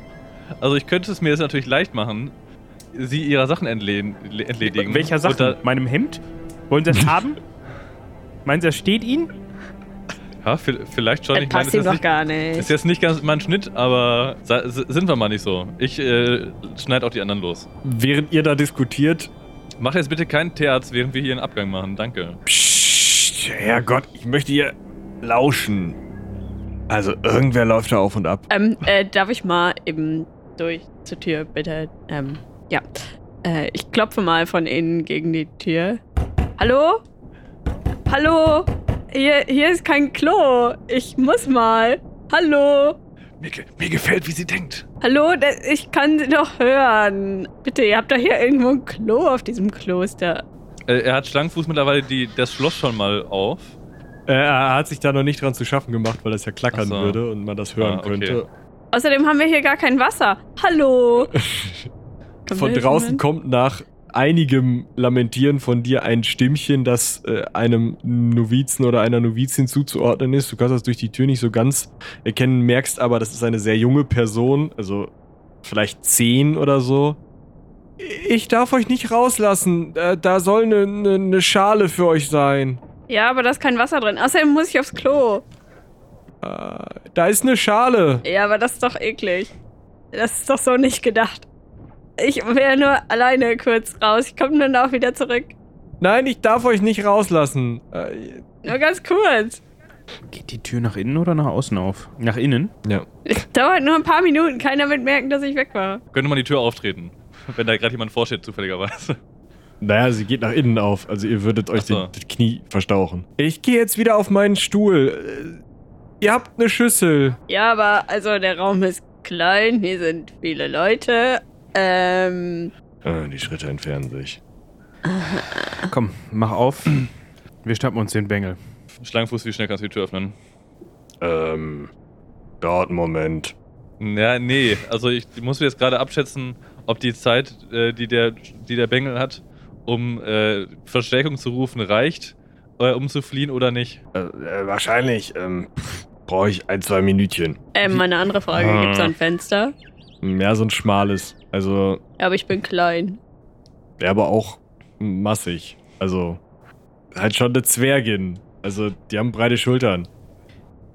Also ich könnte es mir jetzt natürlich leicht machen, Sie Ihrer Sachen entledigen. entledigen. Welcher Sache? da- Meinem Hemd? Wollen Sie das haben? Meinen Sie, das steht Ihnen? Ja, vi- vielleicht schon. Das Ich meine, passt jetzt, doch nicht, gar nicht. ist jetzt nicht ganz mein Schnitt, aber sind wir mal nicht so. Ich äh, schneide auch die anderen los. Während ihr da diskutiert, Mach jetzt bitte keinen Terz, während wir hier einen Abgang machen. Danke. Psst, Herrgott, ich möchte hier lauschen. Also, irgendwer läuft da auf und ab. Ähm, äh, darf ich mal eben durch zur Tür, bitte? Ähm, ja. Äh, ich klopfe mal von innen gegen die Tür. Hallo? Hallo? Hier, hier ist kein Klo. Ich muss mal. Hallo? Mir, ge- mir gefällt, wie sie denkt. Hallo? Ich kann sie doch hören. Bitte, ihr habt doch hier irgendwo ein Klo auf diesem Kloster. Äh, er hat Schlangenfuß mittlerweile die, das Schloss schon mal auf. äh, er hat sich da noch nicht dran zu schaffen gemacht, weil das ja klackern so. würde und man das hören Ah, okay. könnte. Außerdem haben wir hier gar kein Wasser. Hallo? Von draußen kommt nach einigem Lamentieren von dir ein Stimmchen, das äh, einem Novizen oder einer Novizin zuzuordnen ist. Du kannst das durch die Tür nicht so ganz erkennen, merkst aber, das ist eine sehr junge Person, also vielleicht zehn oder so. Ich darf euch nicht rauslassen. Äh, da soll eine ne, ne Schale für euch sein. Ja, aber da ist kein Wasser drin. Außerdem muss ich aufs Klo. Äh, da ist eine Schale. Ja, aber das ist doch eklig. Das ist doch so nicht gedacht. Ich wäre nur alleine kurz raus. Ich komme dann auch wieder zurück. Nein, ich darf euch nicht rauslassen. Äh, Nur ganz kurz. Geht die Tür nach innen oder nach außen auf? Nach innen? ja. Dauert nur ein paar Minuten. Keiner wird merken, dass ich weg war. Könnte man die Tür auftreten, wenn da gerade jemand vorsteht, zufälligerweise. Naja, sie geht nach innen auf. Also ihr würdet euch so. das Knie verstauchen. Ich gehe jetzt wieder auf meinen Stuhl. Äh, Ihr habt eine Schüssel. Ja, aber also der Raum ist klein. Hier sind viele Leute. Ähm. Äh, die Schritte entfernen sich. Komm, mach auf. Wir schnappen uns den Bengel. Schlangenfuß, wie schnell kannst du die Tür öffnen? Ähm, dauert einen Moment. Ja, nee. Also ich muss jetzt gerade abschätzen, ob die Zeit, äh, die, der, die der Bengel hat, um äh, Verstärkung zu rufen, reicht, äh, um zu fliehen oder nicht. Äh, äh, wahrscheinlich, ähm, brauche ich ein, zwei Minütchen. Ähm, meine andere Frage: Ah. Gibt's da ein Fenster? Mehr so ein schmales. Also, Ja, aber ich bin klein. wäre aber auch massig. Also, halt schon eine Zwergin. Also, die haben breite Schultern.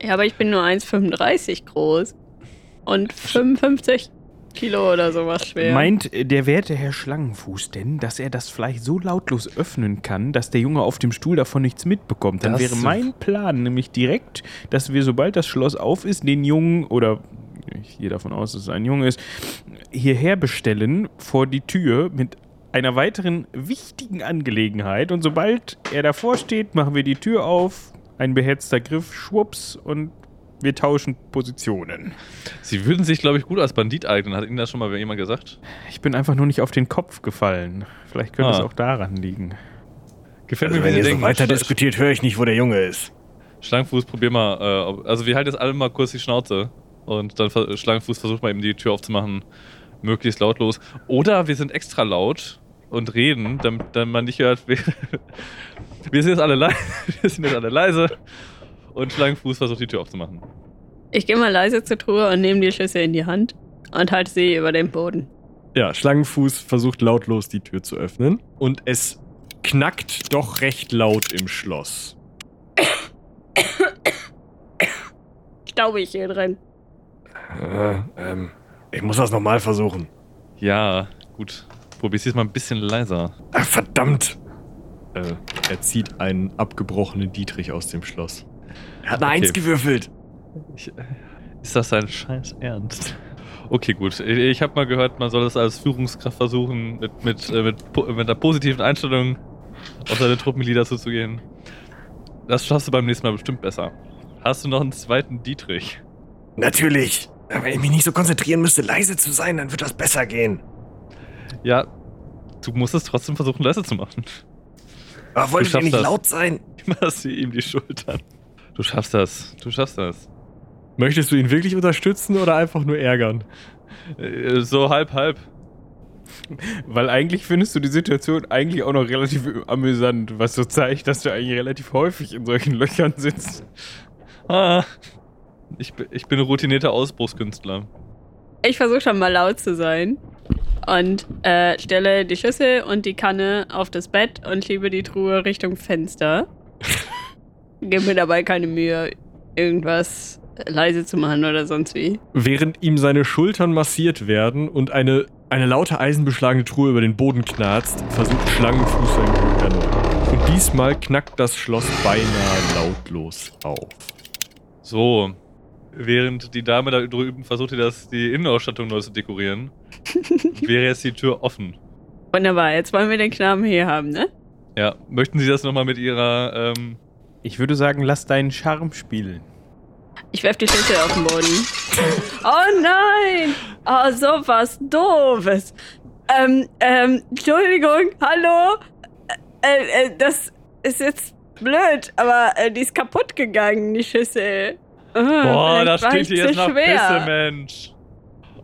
Ja, aber ich bin nur 1,35 groß. Und 55. Kilo oder sowas schwer. Meint der werte Herr Schlangenfuß denn, dass er das vielleicht so lautlos öffnen kann, dass der Junge auf dem Stuhl davon nichts mitbekommt? Dann Das- wäre mein Plan nämlich direkt, dass wir, sobald das Schloss auf ist, den Jungen oder ich gehe davon aus, dass es ein Junge ist, hierher bestellen vor die Tür mit einer weiteren wichtigen Angelegenheit. Und sobald er davor steht, machen wir die Tür auf, ein beherzter Griff, schwupps und wir tauschen Positionen. Sie würden sich, glaube ich, gut als Bandit eignen. Hat Ihnen das schon mal jemand gesagt? Ich bin einfach nur nicht auf den Kopf gefallen. Vielleicht könnte Ah. es auch daran liegen. Gefällt Also mir, wenn ihr so denken. weiter diskutiert, höre ich nicht, wo der Junge ist. Schlangenfuß, probier mal. Äh, ob- also, wir halten jetzt alle mal kurz die Schnauze. Und dann Schlangenfuß versucht mal eben die Tür aufzumachen. Möglichst lautlos. Oder wir sind extra laut und reden, damit, damit man nicht hört. Wir, wir sind jetzt alle leise. Wir sind jetzt alle leise. Und Schlangenfuß versucht die Tür aufzumachen. Ich gehe mal leise zur Truhe und nehme die Schüssel in die Hand und halte sie über den Boden. Ja, Schlangenfuß versucht lautlos die Tür zu öffnen und es knackt doch recht laut im Schloss. Staubig hier drin. Äh, ähm, ich muss das nochmal versuchen. Ja, gut. Probier's jetzt mal ein bisschen leiser. Ach, verdammt. Äh, er zieht einen abgebrochenen Dietrich aus dem Schloss. Er hat eine Okay. Eins gewürfelt. Ich, ist das ein Scheiß Ernst? Okay, gut. Ich habe mal gehört, man soll es als Führungskraft versuchen, mit, mit, äh, mit, mit einer positiven Einstellung auf seine Truppenglieder zuzugehen. Das schaffst du beim nächsten Mal bestimmt besser. Hast du noch einen zweiten Dietrich? Natürlich. Wenn ich mich nicht so konzentrieren müsste, leise zu sein, dann wird das besser gehen. Ja, du musst es trotzdem versuchen, leise zu machen. Aber wolltet ihr schaffst nicht das. laut sein? Massier ihm die Schultern. Du schaffst das. Du schaffst das. Möchtest du ihn wirklich unterstützen oder einfach nur ärgern? Äh, So halb, halb. Weil eigentlich findest du die Situation eigentlich auch noch relativ amüsant, was so zeigt, dass du eigentlich relativ häufig in solchen Löchern sitzt. Ah, ich, bin- ich bin ein routinierter Ausbruchskünstler. Ich versuche schon mal laut zu sein und äh, stelle die Schüssel und die Kanne auf das Bett und schiebe die Truhe Richtung Fenster. Gib mir dabei keine Mühe, irgendwas leise zu machen oder sonst wie. Während ihm seine Schultern massiert werden und eine, eine laute eisenbeschlagene Truhe über den Boden knarzt, versucht Schlangenfuß sein Glück erneut. Und diesmal knackt das Schloss beinahe lautlos auf. So, während die Dame da drüben versuchte, das, die Innenausstattung neu zu dekorieren, wäre jetzt die Tür offen. Wunderbar, jetzt wollen wir den Knaben hier haben, ne? Ja, möchten Sie das nochmal mit Ihrer, ähm, Ich würde sagen, lass deinen Charme spielen. Ich werf die Schüssel auf den Boden. Oh nein! Oh, sowas Doofes. Ähm, ähm, Entschuldigung, hallo? Äh, äh, das ist jetzt blöd, aber äh, die ist kaputt gegangen, die Schüssel. Äh, boah, da vielleicht war steht hier jetzt nach schwer. Pisse, Mensch.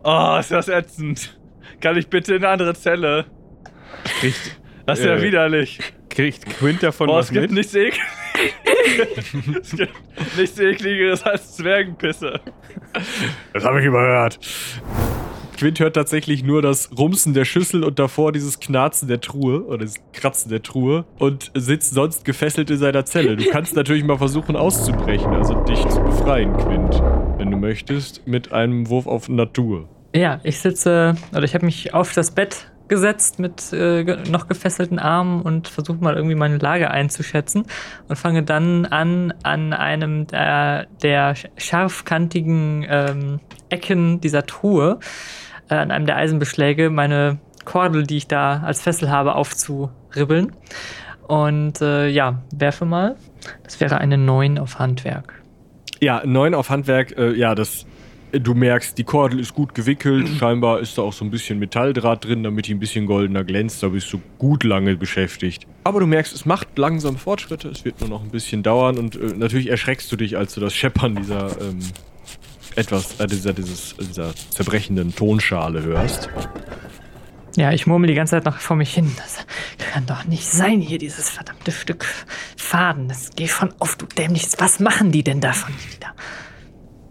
Oh, ist das ätzend. Kann ich bitte in eine andere Zelle? Kriegt, Das ist ja Äh, widerlich. kriegt Quint davon Boah, was es gibt mit? nichts ekligeres. es gibt nichts ekligeres als Zwergenpisse. Das habe ich überhört. Quint hört tatsächlich nur das Rumsen der Schüssel und davor dieses Knarzen der Truhe oder das Kratzen der Truhe und sitzt sonst gefesselt in seiner Zelle. Du kannst natürlich mal versuchen auszubrechen, also dich zu befreien, Quint. Wenn du möchtest, mit einem Wurf auf Natur. Ja, ich sitze, oder ich habe mich auf das Bett gesetzt mit äh, noch gefesselten Armen und versuche mal irgendwie meine Lage einzuschätzen und fange dann an, an einem der, der sch- scharfkantigen ähm, Ecken dieser Truhe, äh, an einem der Eisenbeschläge, meine Kordel, die ich da als Fessel habe, aufzuribbeln. Und äh, ja, werfe mal. Das wäre eine 9 auf Handwerk. Ja, 9 auf Handwerk, äh, ja, das. Du merkst, die Kordel ist gut gewickelt. Scheinbar ist da auch so ein bisschen Metalldraht drin, damit die ein bisschen goldener glänzt. Da bist du gut lange beschäftigt. Aber du merkst, es macht langsam Fortschritte. Es wird nur noch ein bisschen dauern. Und äh, natürlich erschreckst du dich, als du das Scheppern dieser ähm, etwas, äh, dieser, dieses, dieser zerbrechenden Tonschale hörst. Ja, ich murmel die ganze Zeit noch vor mich hin. Das kann doch nicht sein hier, dieses verdammte Stück Faden. Das geht schon auf, du dämliches. Was machen die denn davon wieder?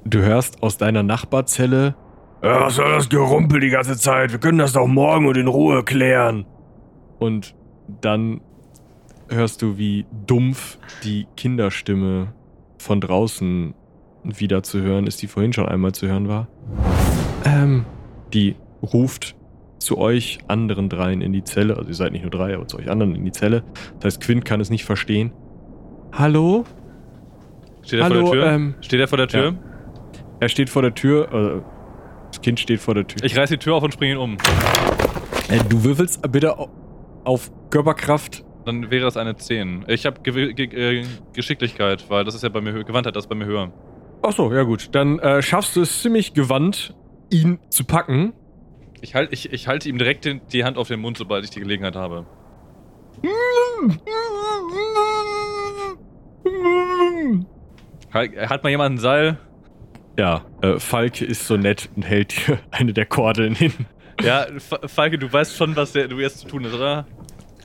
Du hörst aus deiner Nachbarzelle, Ja, was soll das Gerumpel die ganze Zeit? Wir können das doch morgen und in Ruhe klären. Und dann hörst du, wie dumpf die Kinderstimme von draußen wieder zu hören ist, die vorhin schon einmal zu hören war. Ähm, die ruft zu euch anderen dreien in die Zelle. Also ihr seid nicht nur drei, aber zu euch anderen in die Zelle. Das heißt, Quint kann es nicht verstehen. Hallo? Steht er Hallo, vor der Tür? ähm, Steht er vor der Tür? ja. Er steht vor der Tür. Äh, das Kind steht vor der Tür. Ich reiß die Tür auf und springe ihn um. Äh, du würfelst bitte au- auf Körperkraft. Dann wäre es eine 10. Ich habe Ge Ge äh, Geschicklichkeit, weil das ist ja bei mir höher. Gewandtheit, das ist bei mir höher. Ach so, ja gut. Dann äh, schaffst du es ziemlich gewandt, ihn zu packen. Ich, halt, ich, ich halte ihm direkt den, die Hand auf den Mund, sobald ich die Gelegenheit habe. Halt, hat mal jemand ein Seil? Ja, äh, Falke ist so nett und hält dir eine der Kordeln hin. Ja, Fa- Falke, du weißt schon, was der, du jetzt zu tun ist, oder?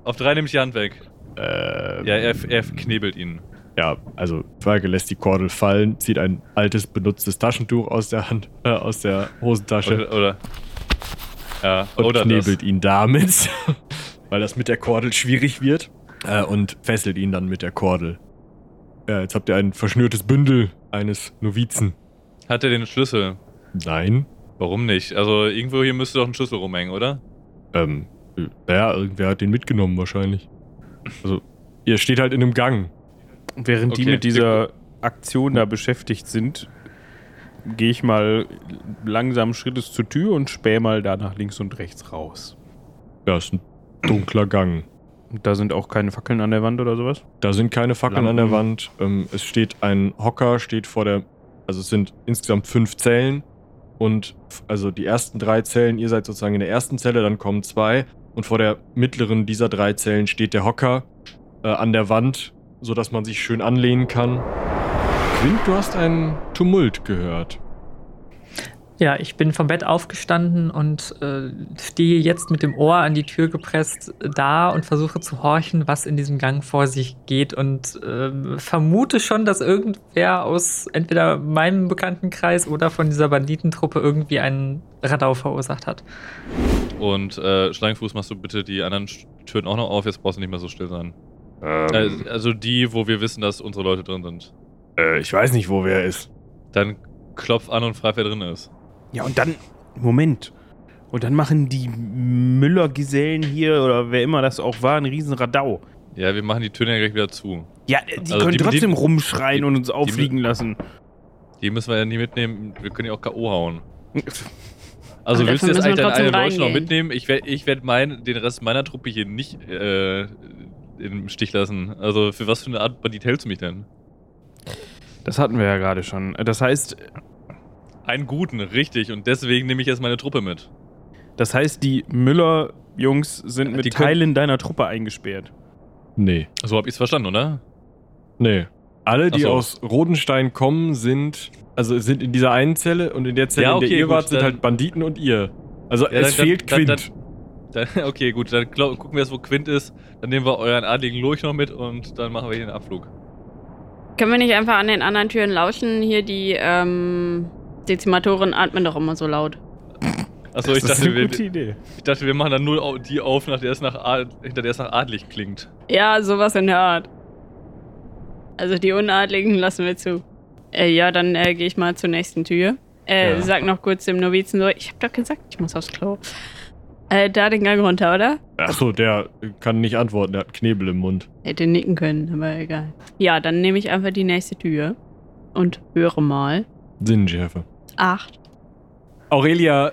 Auf drei nehme ich die Hand weg. Äh, Ja, er, er knebelt ihn. Ja, also Falke lässt die Kordel fallen, zieht ein altes, benutztes Taschentuch aus der Hand, äh, aus der Hosentasche Oder, oder ja, und oder knebelt ihn damit, weil das mit der Kordel schwierig wird äh, und fesselt ihn dann mit der Kordel. Ja, jetzt habt ihr ein verschnürtes Bündel eines Novizen. das. Hat er den Schlüssel? Nein. Warum nicht? Also irgendwo hier müsste doch ein Schlüssel rumhängen, oder? Ähm, äh, naja, irgendwer hat den mitgenommen wahrscheinlich. Also, ihr steht halt in einem Gang. Während die Okay, mit dieser Aktion da beschäftigt sind, gehe ich mal langsam Schrittes zur Tür und spähe mal da nach links und rechts raus. Ja, ist ein dunkler Gang. Und da sind auch keine Fackeln an der Wand oder sowas? Da sind keine Fackeln an der Lampen. Wand. Ähm, es steht ein Hocker, steht vor der. Also es sind insgesamt fünf Zellen. Und also die ersten drei Zellen, ihr seid sozusagen in der ersten Zelle, dann kommen zwei. Und vor der mittleren dieser drei Zellen steht der Hocker äh, an der Wand, sodass man sich schön anlehnen kann. Quint, du hast einen Tumult gehört. Ja, ich bin vom Bett aufgestanden und äh, stehe jetzt mit dem Ohr an die Tür gepresst da und versuche zu horchen, was in diesem Gang vor sich geht und ähm, vermute schon, dass irgendwer aus entweder meinem Bekanntenkreis oder von dieser Banditentruppe irgendwie einen Radau verursacht hat. Und äh, Schlangenfuß, machst du bitte die anderen Türen auch noch auf, jetzt brauchst du nicht mehr so still sein. Ähm, Äh, also die, wo wir wissen, dass unsere Leute drin sind. äh, ich weiß nicht, wo wer ist. Dann klopf an und frag, wer drin ist. Ja, und dann, Moment. Und dann machen die Müller-Gesellen hier oder wer immer das auch war, einen riesen Radau. Ja, wir machen die Türen ja gleich wieder zu. Ja, die Also können die- trotzdem die- rumschreien die- und uns die- auffliegen lassen. Die müssen wir ja nie mitnehmen. Wir können ja auch K.O. hauen. Also Aber willst du jetzt müssen wir eigentlich deine eigenen Leute noch mitnehmen? Ich werde ich werd mein, den Rest meiner Truppe hier nicht äh, im Stich lassen. Also für was für eine Art Bandit hältst du mich denn? Das hatten wir ja gerade schon. Das heißt, Einen guten, richtig. Und deswegen nehme ich jetzt meine Truppe mit. das heißt, die Müller-Jungs sind mit Teilen deiner Truppe eingesperrt. Nee. So habe ich es verstanden, oder? Nee. Alle, die so. aus Rodenstein kommen, sind. Also sind in dieser einen Zelle und in der Zelle, Ja, in der okay, ihr wart, sind halt Banditen und ihr. Also Ja, es dann- fehlt dann- Quint. Dann, okay, gut. Dann glaub, gucken wir jetzt, wo Quint ist. Dann nehmen wir euren adligen Lurch noch mit und dann machen wir hier den Abflug. Können wir nicht einfach an den anderen Türen lauschen? Hier die ähm, Dezimatoren atmen doch immer so laut. Achso, ich das ist dachte, eine gute wir, Idee. ich dachte, wir machen dann nur die auf, nach der es nach, Ad- hinter der es nach adlig klingt. Ja, sowas in der Art. Also die Unadligen lassen wir zu. Äh, ja, dann äh, gehe ich mal zur nächsten Tür. Äh, Ja. Sag noch kurz dem Novizen so, ich hab doch gesagt, ich muss aufs Klo. Äh, da den Gang runter, oder? Achso, der kann nicht antworten, der hat Knebel im Mund. Hätte nicken können, aber egal. Ja, dann nehme ich einfach die nächste Tür und höre mal. Sinnenschärfe. Acht. Aurelia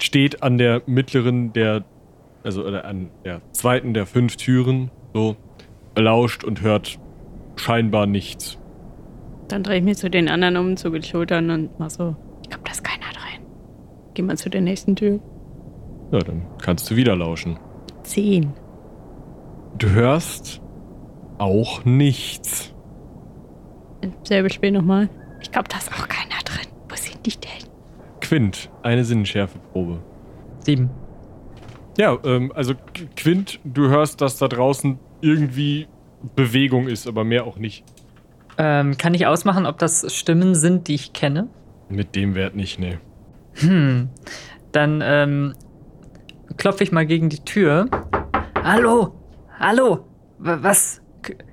steht an der mittleren der, also oder an der zweiten der fünf Türen, so, lauscht und hört scheinbar nichts. Dann drehe ich mich zu den anderen um, zu den Schultern und mach so. Ich glaube, da ist keiner drin. Geh mal zu der nächsten Tür. Ja, dann kannst du wieder lauschen. Zehn. Du hörst auch nichts. Selbe Spiel nochmal. Ich glaube, da ist auch keiner drin. Wo sind die denn? Quint, eine Sinnenschärfeprobe. Sieben. Ja, ähm, also Qu- Quint, du hörst, dass da draußen irgendwie Bewegung ist, aber mehr auch nicht. Ähm, kann ich ausmachen, ob das Stimmen sind, die ich kenne? Mit dem Wert nicht, nee. Hm. Dann ähm, klopfe ich mal gegen die Tür. Hallo? Hallo? Was?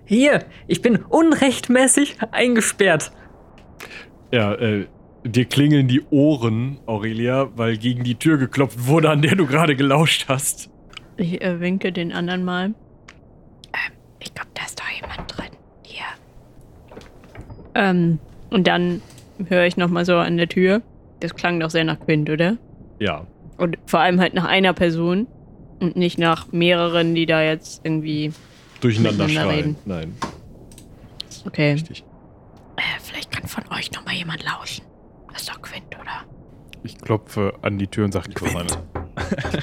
Hier, ich bin unrechtmäßig eingesperrt. Ja, äh, dir klingeln die Ohren, Aurelia, weil gegen die Tür geklopft wurde, an der du gerade gelauscht hast. Ich äh, winke den anderen mal. Ähm, ich glaube, da ist doch jemand drin. Hier. Ähm, und dann höre ich nochmal so an der Tür. Das klang doch sehr nach Quint, oder? Ja. Und vor allem halt nach einer Person und nicht nach mehreren, die da jetzt irgendwie. Durcheinander schreien. reden. Nein, Okay. richtig. Äh, vielleicht kann von euch nochmal jemand lauschen. Das ist doch Quint, oder? Ich klopfe an die Tür und sage, Quint.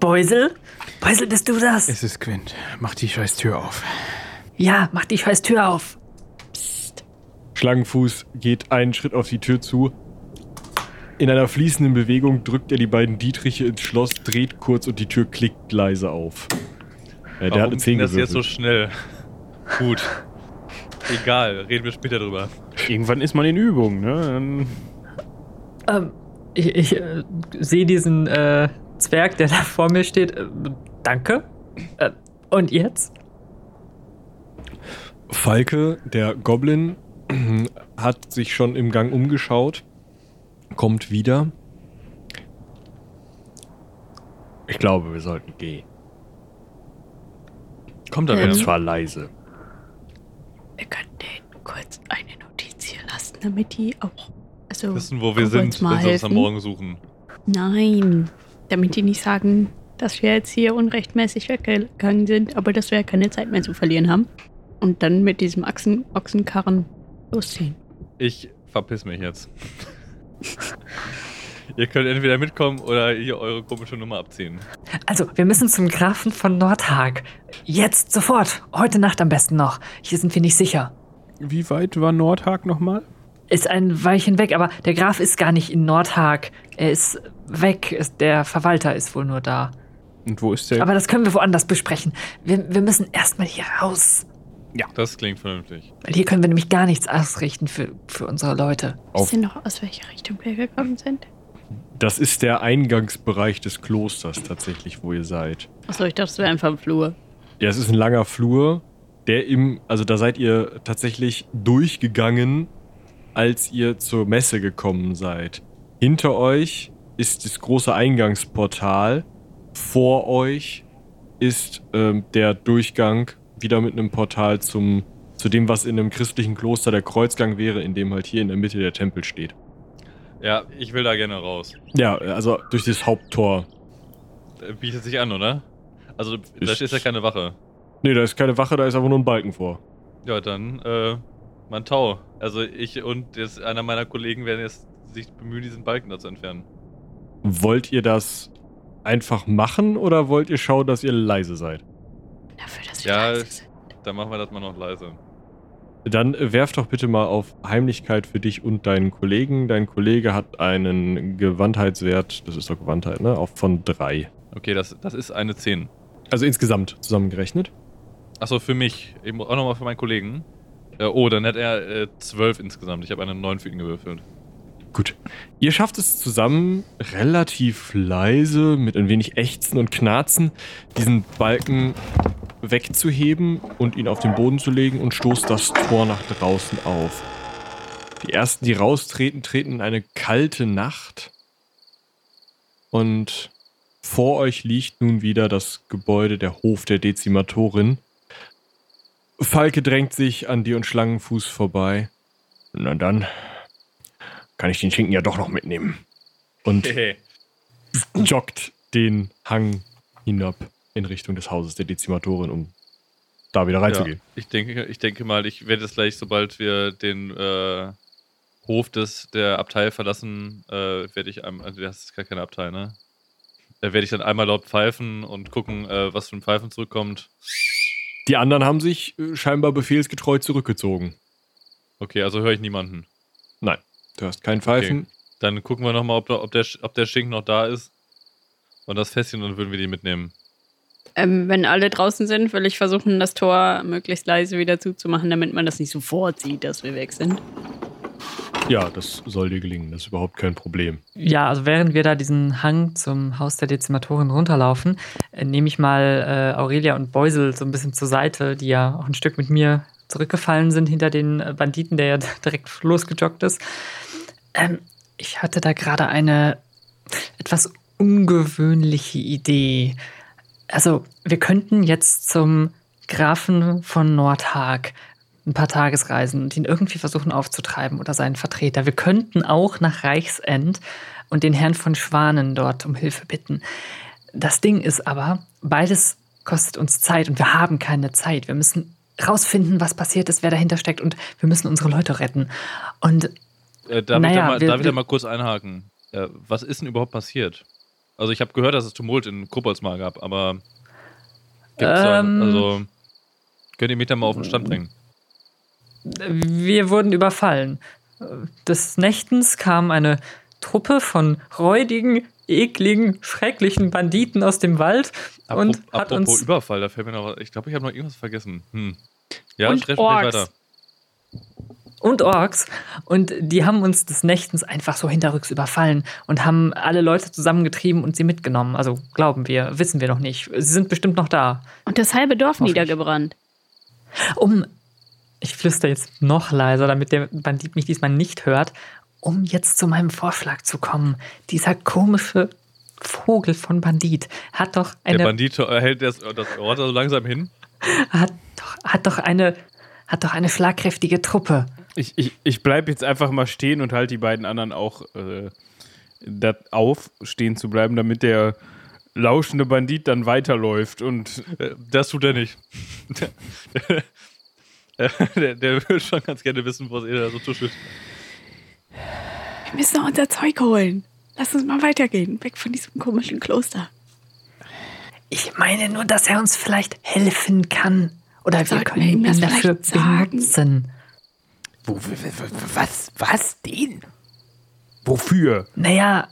Beusel? Beusel, bist du das? Es ist Quint. Mach die scheiß Tür auf. Ja, mach die scheiß Tür auf. Schlangenfuß geht einen Schritt auf die Tür zu. In einer fließenden Bewegung drückt er die beiden Dietriche ins Schloss, dreht kurz und die Tür klickt leise auf. Äh, der hat eine 10 ging das jetzt so gewürfelt. schnell? Gut. Egal, reden wir später drüber. Irgendwann ist man in Übung, ne? Ähm, ich ich äh, sehe diesen äh, Zwerg, der da vor mir steht. Äh, danke. Äh, und jetzt? Falke, der Goblin, hat sich schon im Gang umgeschaut, kommt wieder. Ich glaube, wir sollten gehen. Kommt da Ähm, zwar leise. Wir können denen kurz eine Notiz hier lassen, damit die auch. Also, Wissen, wo wir sind, wenn sie uns am. Morgen suchen. Nein. Damit die nicht sagen, dass wir jetzt hier unrechtmäßig weggegangen sind, aber dass wir keine Zeit mehr zu verlieren haben. Und dann mit diesem Ochsen Ochsenkarren losziehen. Ich verpiss mich jetzt. Ihr könnt entweder mitkommen oder hier eure komische Nummer abziehen. Also, wir müssen zum Grafen von Nordhag. Jetzt, sofort. Heute Nacht am besten noch. Hier sind wir nicht sicher. Wie weit war Nordhag nochmal? Ist ein Weilchen weg, aber der Graf ist gar nicht in Nordhag. Er ist weg. Ist- Der Verwalter ist wohl nur da. Und wo ist der? Aber das können wir woanders besprechen. Wir, wir müssen erstmal hier raus. Das klingt vernünftig. Weil hier können wir nämlich gar nichts ausrichten für, für unsere Leute. Auf- Wisst ihr noch, aus welcher Richtung wir gekommen sind? Das ist der Eingangsbereich des Klosters tatsächlich, wo ihr seid. Achso, ich dachte, es wäre einfach ein Flur. Ja, es ist ein langer Flur, der im, also da seid ihr tatsächlich durchgegangen, als ihr zur Messe gekommen seid. Hinter euch ist das große Eingangsportal. Vor euch ist ähm, der Durchgang wieder mit einem Portal zum, zu dem, was in einem christlichen Kloster der Kreuzgang wäre, in dem halt hier in der Mitte der Tempel steht. Ja, ich will da gerne raus. Ja, also durch das Haupttor. Äh, Bietet sich an, oder? Also, da Ist- ja keine Wache. Nee, da ist keine Wache, da ist aber nur ein Balken vor. Ja, dann, äh, man Tau. Also, ich und jetzt einer meiner Kollegen werden jetzt sich bemühen, diesen Balken da zu entfernen. Wollt ihr das einfach machen oder wollt ihr schauen, dass ihr leise seid? Dafür, dass wir Ja, leise sind. Dann machen wir das mal noch leise. Dann äh, werf doch bitte mal auf Heimlichkeit für dich und deinen Kollegen. Dein Kollege hat einen Gewandheitswert, das ist doch Gewandheit, ne? Auf von drei. Okay, das, das ist eine 10. Also insgesamt zusammengerechnet. Achso, für mich. Eben auch nochmal für meinen Kollegen. Äh, oh, dann hat er äh, 12 insgesamt. Ich habe eine 9 für ihn gewürfelt. Gut. Ihr schafft es zusammen, relativ leise, mit ein wenig Ächzen und Knarzen, diesen Balken wegzuheben und ihn auf den Boden zu legen und stoßt das Tor nach draußen auf. Die ersten, die raustreten, treten in eine kalte Nacht. Und vor euch liegt nun wieder das Gebäude, der Hof der Dezimatorin. Falke drängt sich an dir und Schlangenfuß vorbei. Na dann, kann ich den Schinken ja doch noch mitnehmen. Und joggt den Hang hinab in Richtung des Hauses der Dezimatorin, um da wieder Ja, reinzugehen. ich, denke, ich denke mal, ich werde es gleich, sobald wir den äh, Hof des, der Abtei verlassen, äh, werde ich einmal, also das ist gar keine Abtei, ne? Da werde ich dann einmal laut pfeifen und gucken, äh, was für ein Pfeifen zurückkommt. Die anderen haben sich äh, scheinbar befehlsgetreu zurückgezogen. Okay, also höre ich niemanden. Nein, du hast kein Pfeifen. Dann gucken wir nochmal, ob, ob, der, ob der Schinken noch da ist. Und das Fässchen, dann würden wir die mitnehmen. Ähm, wenn alle draußen sind, will ich versuchen, das Tor möglichst leise wieder zuzumachen, damit man das nicht sofort sieht, dass wir weg sind. Ja, das soll dir gelingen. Das ist überhaupt kein Problem. Ja, also während wir da diesen Hang zum Haus der Dezimatorin runterlaufen, äh, nehme ich mal äh, Aurelia und Beusel so ein bisschen zur Seite, die ja auch ein Stück mit mir zurückgefallen sind hinter den äh, Banditen, der ja direkt losgejoggt ist. Ähm, ich hatte da gerade eine etwas ungewöhnliche Idee. Also, wir könnten jetzt zum Grafen von Nordhag ein paar Tagesreisen und ihn irgendwie versuchen aufzutreiben oder seinen Vertreter. Wir könnten auch nach Reichsend und den Herrn von Schwanen dort um Hilfe bitten. Das Ding ist aber, beides kostet uns Zeit und wir haben keine Zeit. Wir müssen rausfinden, was passiert ist, wer dahinter steckt und wir müssen unsere Leute retten. Und Äh, darf, ich Naja, da mal, wir- darf ich da mal kurz einhaken? Äh, was ist denn überhaupt passiert? Also ich habe gehört, dass es Tumult in Koboldsmar gab, aber gibt's da, Ähm. also könnt ihr mich da mal auf den Stand bringen? wir wurden überfallen. Des Nächtens kam eine Truppe von räudigen, ekligen, schrecklichen Banditen aus dem Wald und Apro- hat apropos uns Überfall, da fällt mir noch, ich glaube, ich habe noch irgendwas vergessen. Hm. Ja, Und Orks. weiter. und Orks und die haben uns des Nächtens einfach so hinterrücks überfallen und haben alle Leute zusammengetrieben und sie mitgenommen. Also glauben wir, wissen wir noch nicht. Sie sind bestimmt noch da. Und das halbe Dorf niedergebrannt. Um, ich flüster jetzt noch leiser, damit der Bandit mich diesmal nicht hört, um jetzt zu meinem Vorschlag zu kommen. Dieser komische Vogel von Bandit hat doch Der eine, Bandit äh, hält das, das Ort so langsam hin. hat doch, hat doch eine, hat doch eine schlagkräftige Truppe. Ich, ich, ich bleibe jetzt einfach mal stehen und halte die beiden anderen auch äh, auf, stehen zu bleiben, damit der lauschende Bandit dann weiterläuft. Und Äh, Das tut er nicht. Der, der, der würde schon ganz gerne wissen, was ihr da so tuschelt. Wir müssen noch unser Zeug holen. Lass uns mal weitergehen. Weg von diesem komischen Kloster. Ich meine nur, dass er uns vielleicht helfen kann. Oder wir Sollten können wir ihm ihn das dafür vielleicht sagen? benutzen. wo, was, was, den? Wofür? Naja,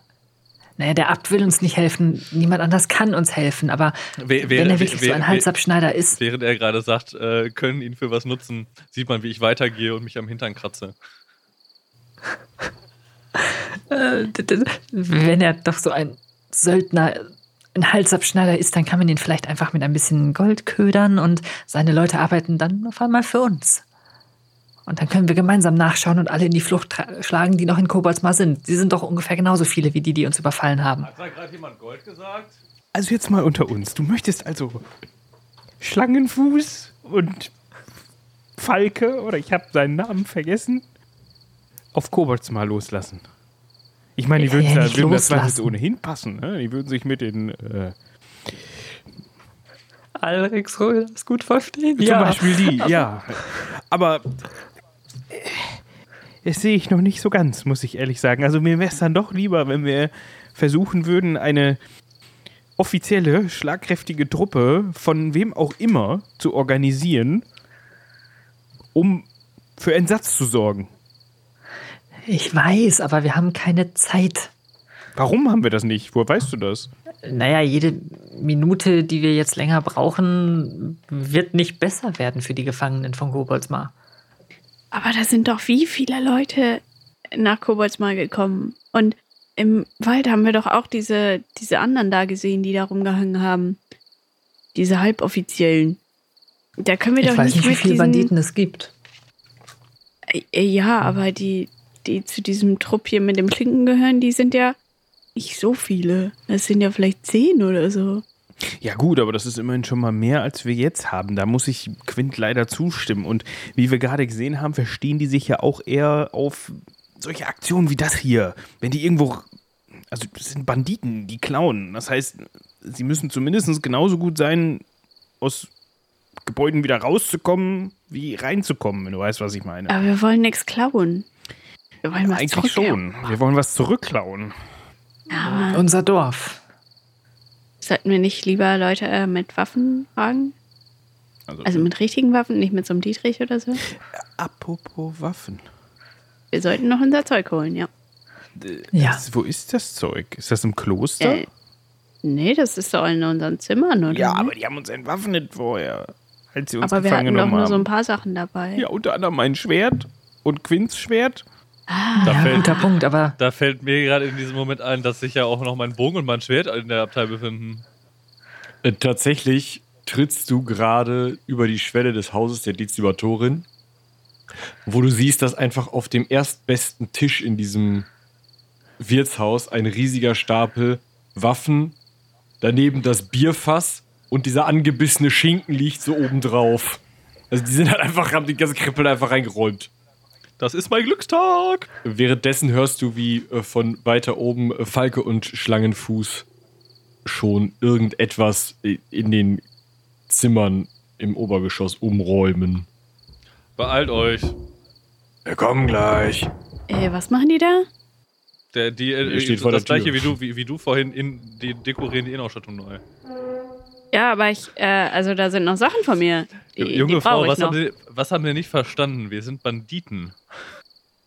naja, der Abt will uns nicht helfen. Niemand anders kann uns helfen. Aber wer- wenn er wirklich wer- so ein Halsabschneider ist, Während er gerade sagt, äh, können ihn für was nutzen, sieht man, wie ich weitergehe und mich am Hintern kratze. Wenn er doch so ein Söldner, ein Halsabschneider ist, dann kann man ihn vielleicht einfach mit ein bisschen Gold ködern und seine Leute arbeiten dann auf einmal für uns. Und dann können wir gemeinsam nachschauen und alle in die Flucht schlagen, die noch in Koboldsmar sind. Sie sind doch ungefähr genauso viele wie die, die uns überfallen haben. Hat da gerade jemand Gold gesagt? Also jetzt mal unter uns. Du möchtest also Schlangenfuß und Falke, oder ich habe seinen Namen vergessen, auf Kobolds mal loslassen. Ich meine, die Ja, würden, ja, da, nicht würden das jetzt ohnehin passen. Ne? Die würden sich mit den, äh, Alrix Röhl das gut verstehen. zum Beispiel die, ja. Aber äh, das sehe ich noch nicht so ganz, muss ich ehrlich sagen. Also mir wäre es dann doch lieber, wenn wir versuchen würden, eine offizielle, schlagkräftige Truppe von wem auch immer zu organisieren, um für Entsatz zu sorgen. Ich weiß, aber wir haben keine Zeit. Warum haben wir das nicht? Woher weißt du das? Naja, jede Minute, die wir jetzt länger brauchen, wird nicht besser werden für die Gefangenen von Koboldsmar. Aber da sind doch wie viele Leute nach Koboldsmar gekommen. Und im Wald haben wir doch auch diese, diese anderen da gesehen, die da rumgehangen haben. Diese Halboffiziellen. Da können wir Ich doch weiß nicht nicht, wie viele diesen, Banditen es gibt. Äh, Ja, aber die, die zu diesem Trupp hier mit dem Klinken gehören, die sind ja nicht so viele. Das sind ja vielleicht zehn oder so. Ja gut, aber das ist immerhin schon mal mehr, als wir jetzt haben. Da muss ich Quint leider zustimmen. Und wie wir gerade gesehen haben, verstehen die sich ja auch eher auf solche Aktionen wie das hier. Wenn die irgendwo... Also das sind Banditen, die klauen. Das heißt, sie müssen zumindest genauso gut sein, aus Gebäuden wieder rauszukommen, wie reinzukommen, wenn du weißt, was ich meine. Aber wir wollen nichts klauen. Wir wollen was Eigentlich schon. Wir wollen was zurückklauen. Aber Unser Dorf. sollten wir nicht lieber Leute äh, mit Waffen fragen? Also mit richtigen Waffen, nicht mit so einem Dietrich oder so? apropos Waffen. Wir sollten noch unser Zeug holen, ja. Ja. Das, wo ist das Zeug? Ist das im Kloster? Äh, nee, das ist doch in unseren Zimmern, oder? Ja, nicht? aber die haben uns entwaffnet vorher, als sie uns aber wir gefangen hatten doch genommen nur so ein haben. paar Sachen dabei. Ja, unter anderem mein Schwert und Quints Schwert. Da, Ja, fällt, guter Punkt, aber da fällt mir gerade in diesem Moment ein, dass sich ja auch noch mein Bogen und mein Schwert in der Abtei befinden. Äh, tatsächlich trittst du gerade über die Schwelle des Hauses der Dezimatorin, wo du siehst, dass einfach auf dem erstbesten Tisch in diesem Wirtshaus ein riesiger Stapel Waffen, daneben das Bierfass und dieser angebissene Schinken liegt so obendrauf. Also die sind halt einfach, haben die ganze Krippel einfach reingeräumt. Das ist mein Glückstag. Währenddessen hörst du, wie äh, von weiter oben äh, Falke und Schlangenfuß schon irgendetwas i- in den Zimmern im Obergeschoss umräumen. Beeilt euch. Wir kommen gleich. Äh, was machen die da? Der, die, äh, steht vor das der gleiche Tür. wie du, wie, wie du vorhin in die dekorieren die Innenausstattung neu. Ja, aber ich, äh, also da sind noch Sachen von mir. Die, Junge die Frau, was haben, Sie, was haben wir nicht verstanden? Wir sind Banditen.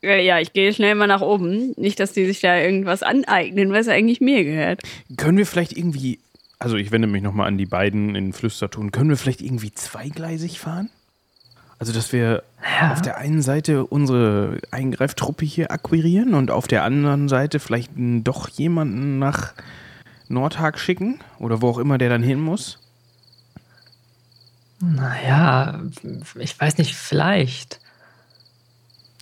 Äh, Ja, ich gehe schnell mal nach oben. Nicht, dass die sich da irgendwas aneignen, was eigentlich mir gehört. Können wir vielleicht irgendwie, also ich wende mich nochmal an die beiden in Flüsterton, können wir vielleicht irgendwie zweigleisig fahren? Also, dass wir Ja. auf der einen Seite unsere Eingreiftruppe hier akquirieren und auf der anderen Seite vielleicht doch jemanden nach Nordhag schicken oder wo auch immer der dann hin muss. Naja, ich weiß nicht, vielleicht.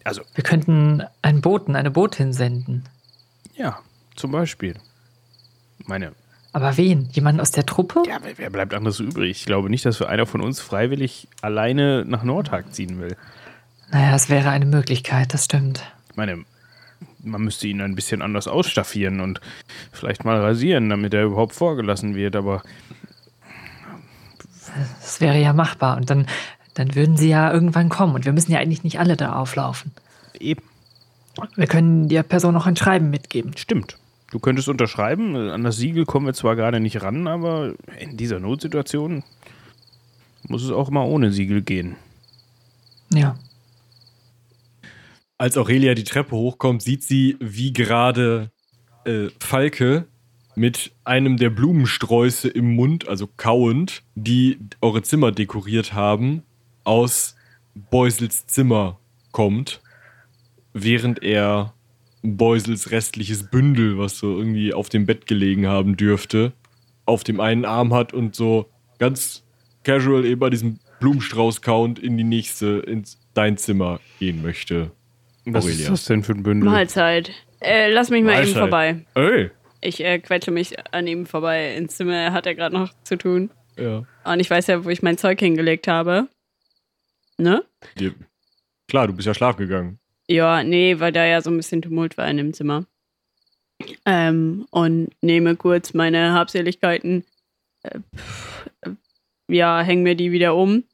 Also, Wir könnten einen Boten, eine Botin senden. ja, zum Beispiel. Meine, Aber wen? Jemanden aus der Truppe? ja, wer, bleibt anderes übrig? Ich glaube nicht, dass wir einer von uns freiwillig alleine nach Nordhag ziehen will. Naja, es wäre eine Möglichkeit, das stimmt. Ich meine, man müsste ihn ein bisschen anders ausstaffieren und vielleicht mal rasieren, damit er überhaupt vorgelassen wird, aber Das wäre ja machbar. Und dann, dann würden sie ja irgendwann kommen. Und wir müssen ja eigentlich nicht alle da auflaufen. eben, Wir können der Person noch ein Schreiben mitgeben. stimmt. Du könntest unterschreiben, an das Siegel kommen wir zwar gerade nicht ran, aber in dieser Notsituation muss es auch mal ohne Siegel gehen. Ja. Als Aurelia die Treppe hochkommt, sieht sie, wie gerade äh, Falke mit einem der Blumensträuße im Mund, also kauend, die eure Zimmer dekoriert haben, aus Beusels Zimmer kommt, während er Beusels restliches Bündel, was so irgendwie auf dem Bett gelegen haben dürfte, auf dem einen Arm hat und so ganz casual eben bei diesem Blumenstrauß count in die nächste, ins dein Zimmer gehen möchte. Was Aurelia. ist das denn für ein Bündel? Mahlzeit. Äh, lass mich mal eben Mahlzeit. vorbei. Ey! Ich äh, quetsche mich an ihm vorbei ins Zimmer. Hat er gerade noch zu tun. Ja. Und ich weiß ja, wo ich mein Zeug hingelegt habe. Ne? Die, klar, du bist ja schlaf gegangen. Ja, nee, weil da ja so ein bisschen Tumult war in dem Zimmer. Ähm, und nehme kurz meine Habseligkeiten, äh, pff, äh, ja, häng mir die wieder um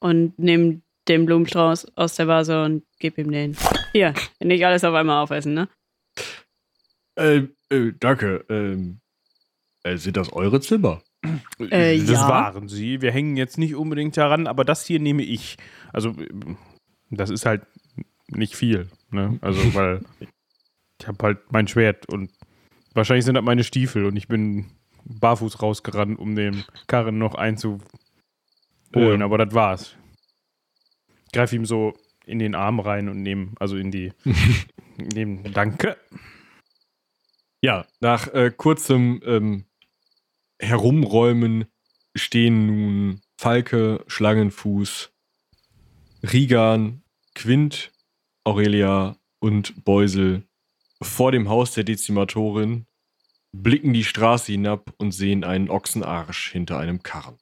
und nehme den Blumenstrauß aus der Vase und gebe ihm den. Hier, nicht alles auf einmal aufessen, ne? Äh, äh, danke. Ähm, äh, sind das eure Zimmer? Äh, das ja. waren sie. Wir hängen jetzt nicht unbedingt daran, aber das hier nehme ich. Also, das ist halt nicht viel. Ne? Also, weil ich habe halt mein Schwert und wahrscheinlich sind das meine Stiefel und ich bin barfuß rausgerannt, um den Karren noch einzuholen, Ja. aber das war's. Greif ihm so in den Arm rein und nehme, also in die, nehme, danke. Ja, nach äh, kurzem ähm, Herumräumen stehen nun Falke, Schlangenfuß, Rigan, Quint, Aurelia und Beusel vor dem Haus der Dezimatorin, blicken die Straße hinab und sehen einen Ochsenarsch hinter einem Karren.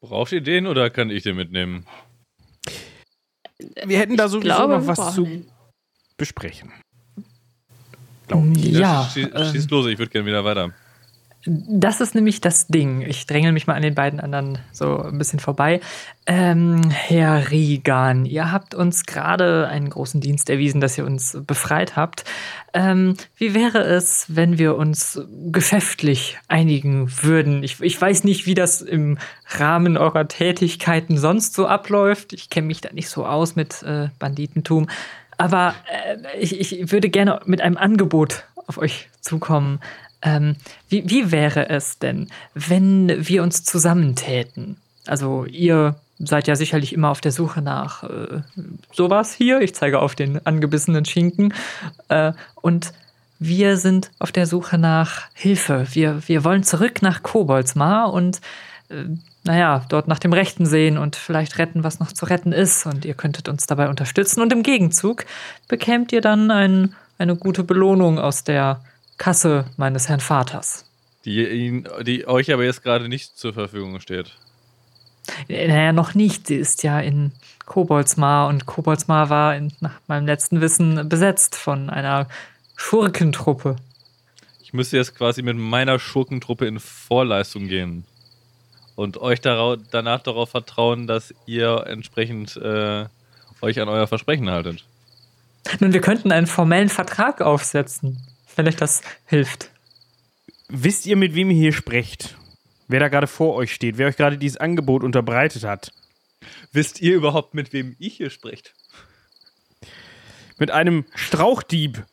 Braucht ihr den oder kann ich den mitnehmen? Wir hätten da sowieso glaube, noch was zu besprechen. Ja, Schieß, äh, schieß los, ich würde gerne wieder weiter. Das ist nämlich das Ding. Ich drängel mich mal an den beiden anderen so ein bisschen vorbei. Ähm, Herr Riegan, ihr habt uns gerade einen großen Dienst erwiesen, dass ihr uns befreit habt. Ähm, wie wäre es, wenn wir uns geschäftlich einigen würden? Ich, ich weiß nicht, wie das im Rahmen eurer Tätigkeiten sonst so abläuft. Ich kenne mich da nicht so aus mit äh, Banditentum. Aber äh, ich, ich würde gerne mit einem Angebot auf euch zukommen. Ähm, wie, wie wäre es denn, wenn wir uns zusammentäten? Also ihr seid ja sicherlich immer auf der Suche nach äh, sowas hier. Ich zeige auf den angebissenen Schinken. Äh, und wir sind auf der Suche nach Hilfe. Wir, wir wollen zurück nach Koboldsmar und äh, naja, dort nach dem Rechten sehen und vielleicht retten, was noch zu retten ist. Und ihr könntet uns dabei unterstützen. Und im Gegenzug bekämt ihr dann ein, eine gute Belohnung aus der Kasse meines Herrn Vaters. Die, ihn, die euch aber jetzt gerade nicht zur Verfügung steht. Naja, noch nicht. Sie ist ja in Koboldsmar und Koboldsmar war in, nach meinem letzten Wissen besetzt von einer Schurkentruppe. Ich müsste jetzt quasi mit meiner Schurkentruppe in Vorleistung gehen. Und euch darau danach darauf vertrauen, dass ihr entsprechend äh, euch an euer Versprechen haltet. Nun, wir könnten einen formellen Vertrag aufsetzen, wenn euch das hilft. Wisst ihr, mit wem ihr hier sprecht? Wer da gerade vor euch steht, wer euch gerade dieses Angebot unterbreitet hat? Wisst ihr überhaupt, mit wem ich hier sprecht? Mit einem Strauchdieb.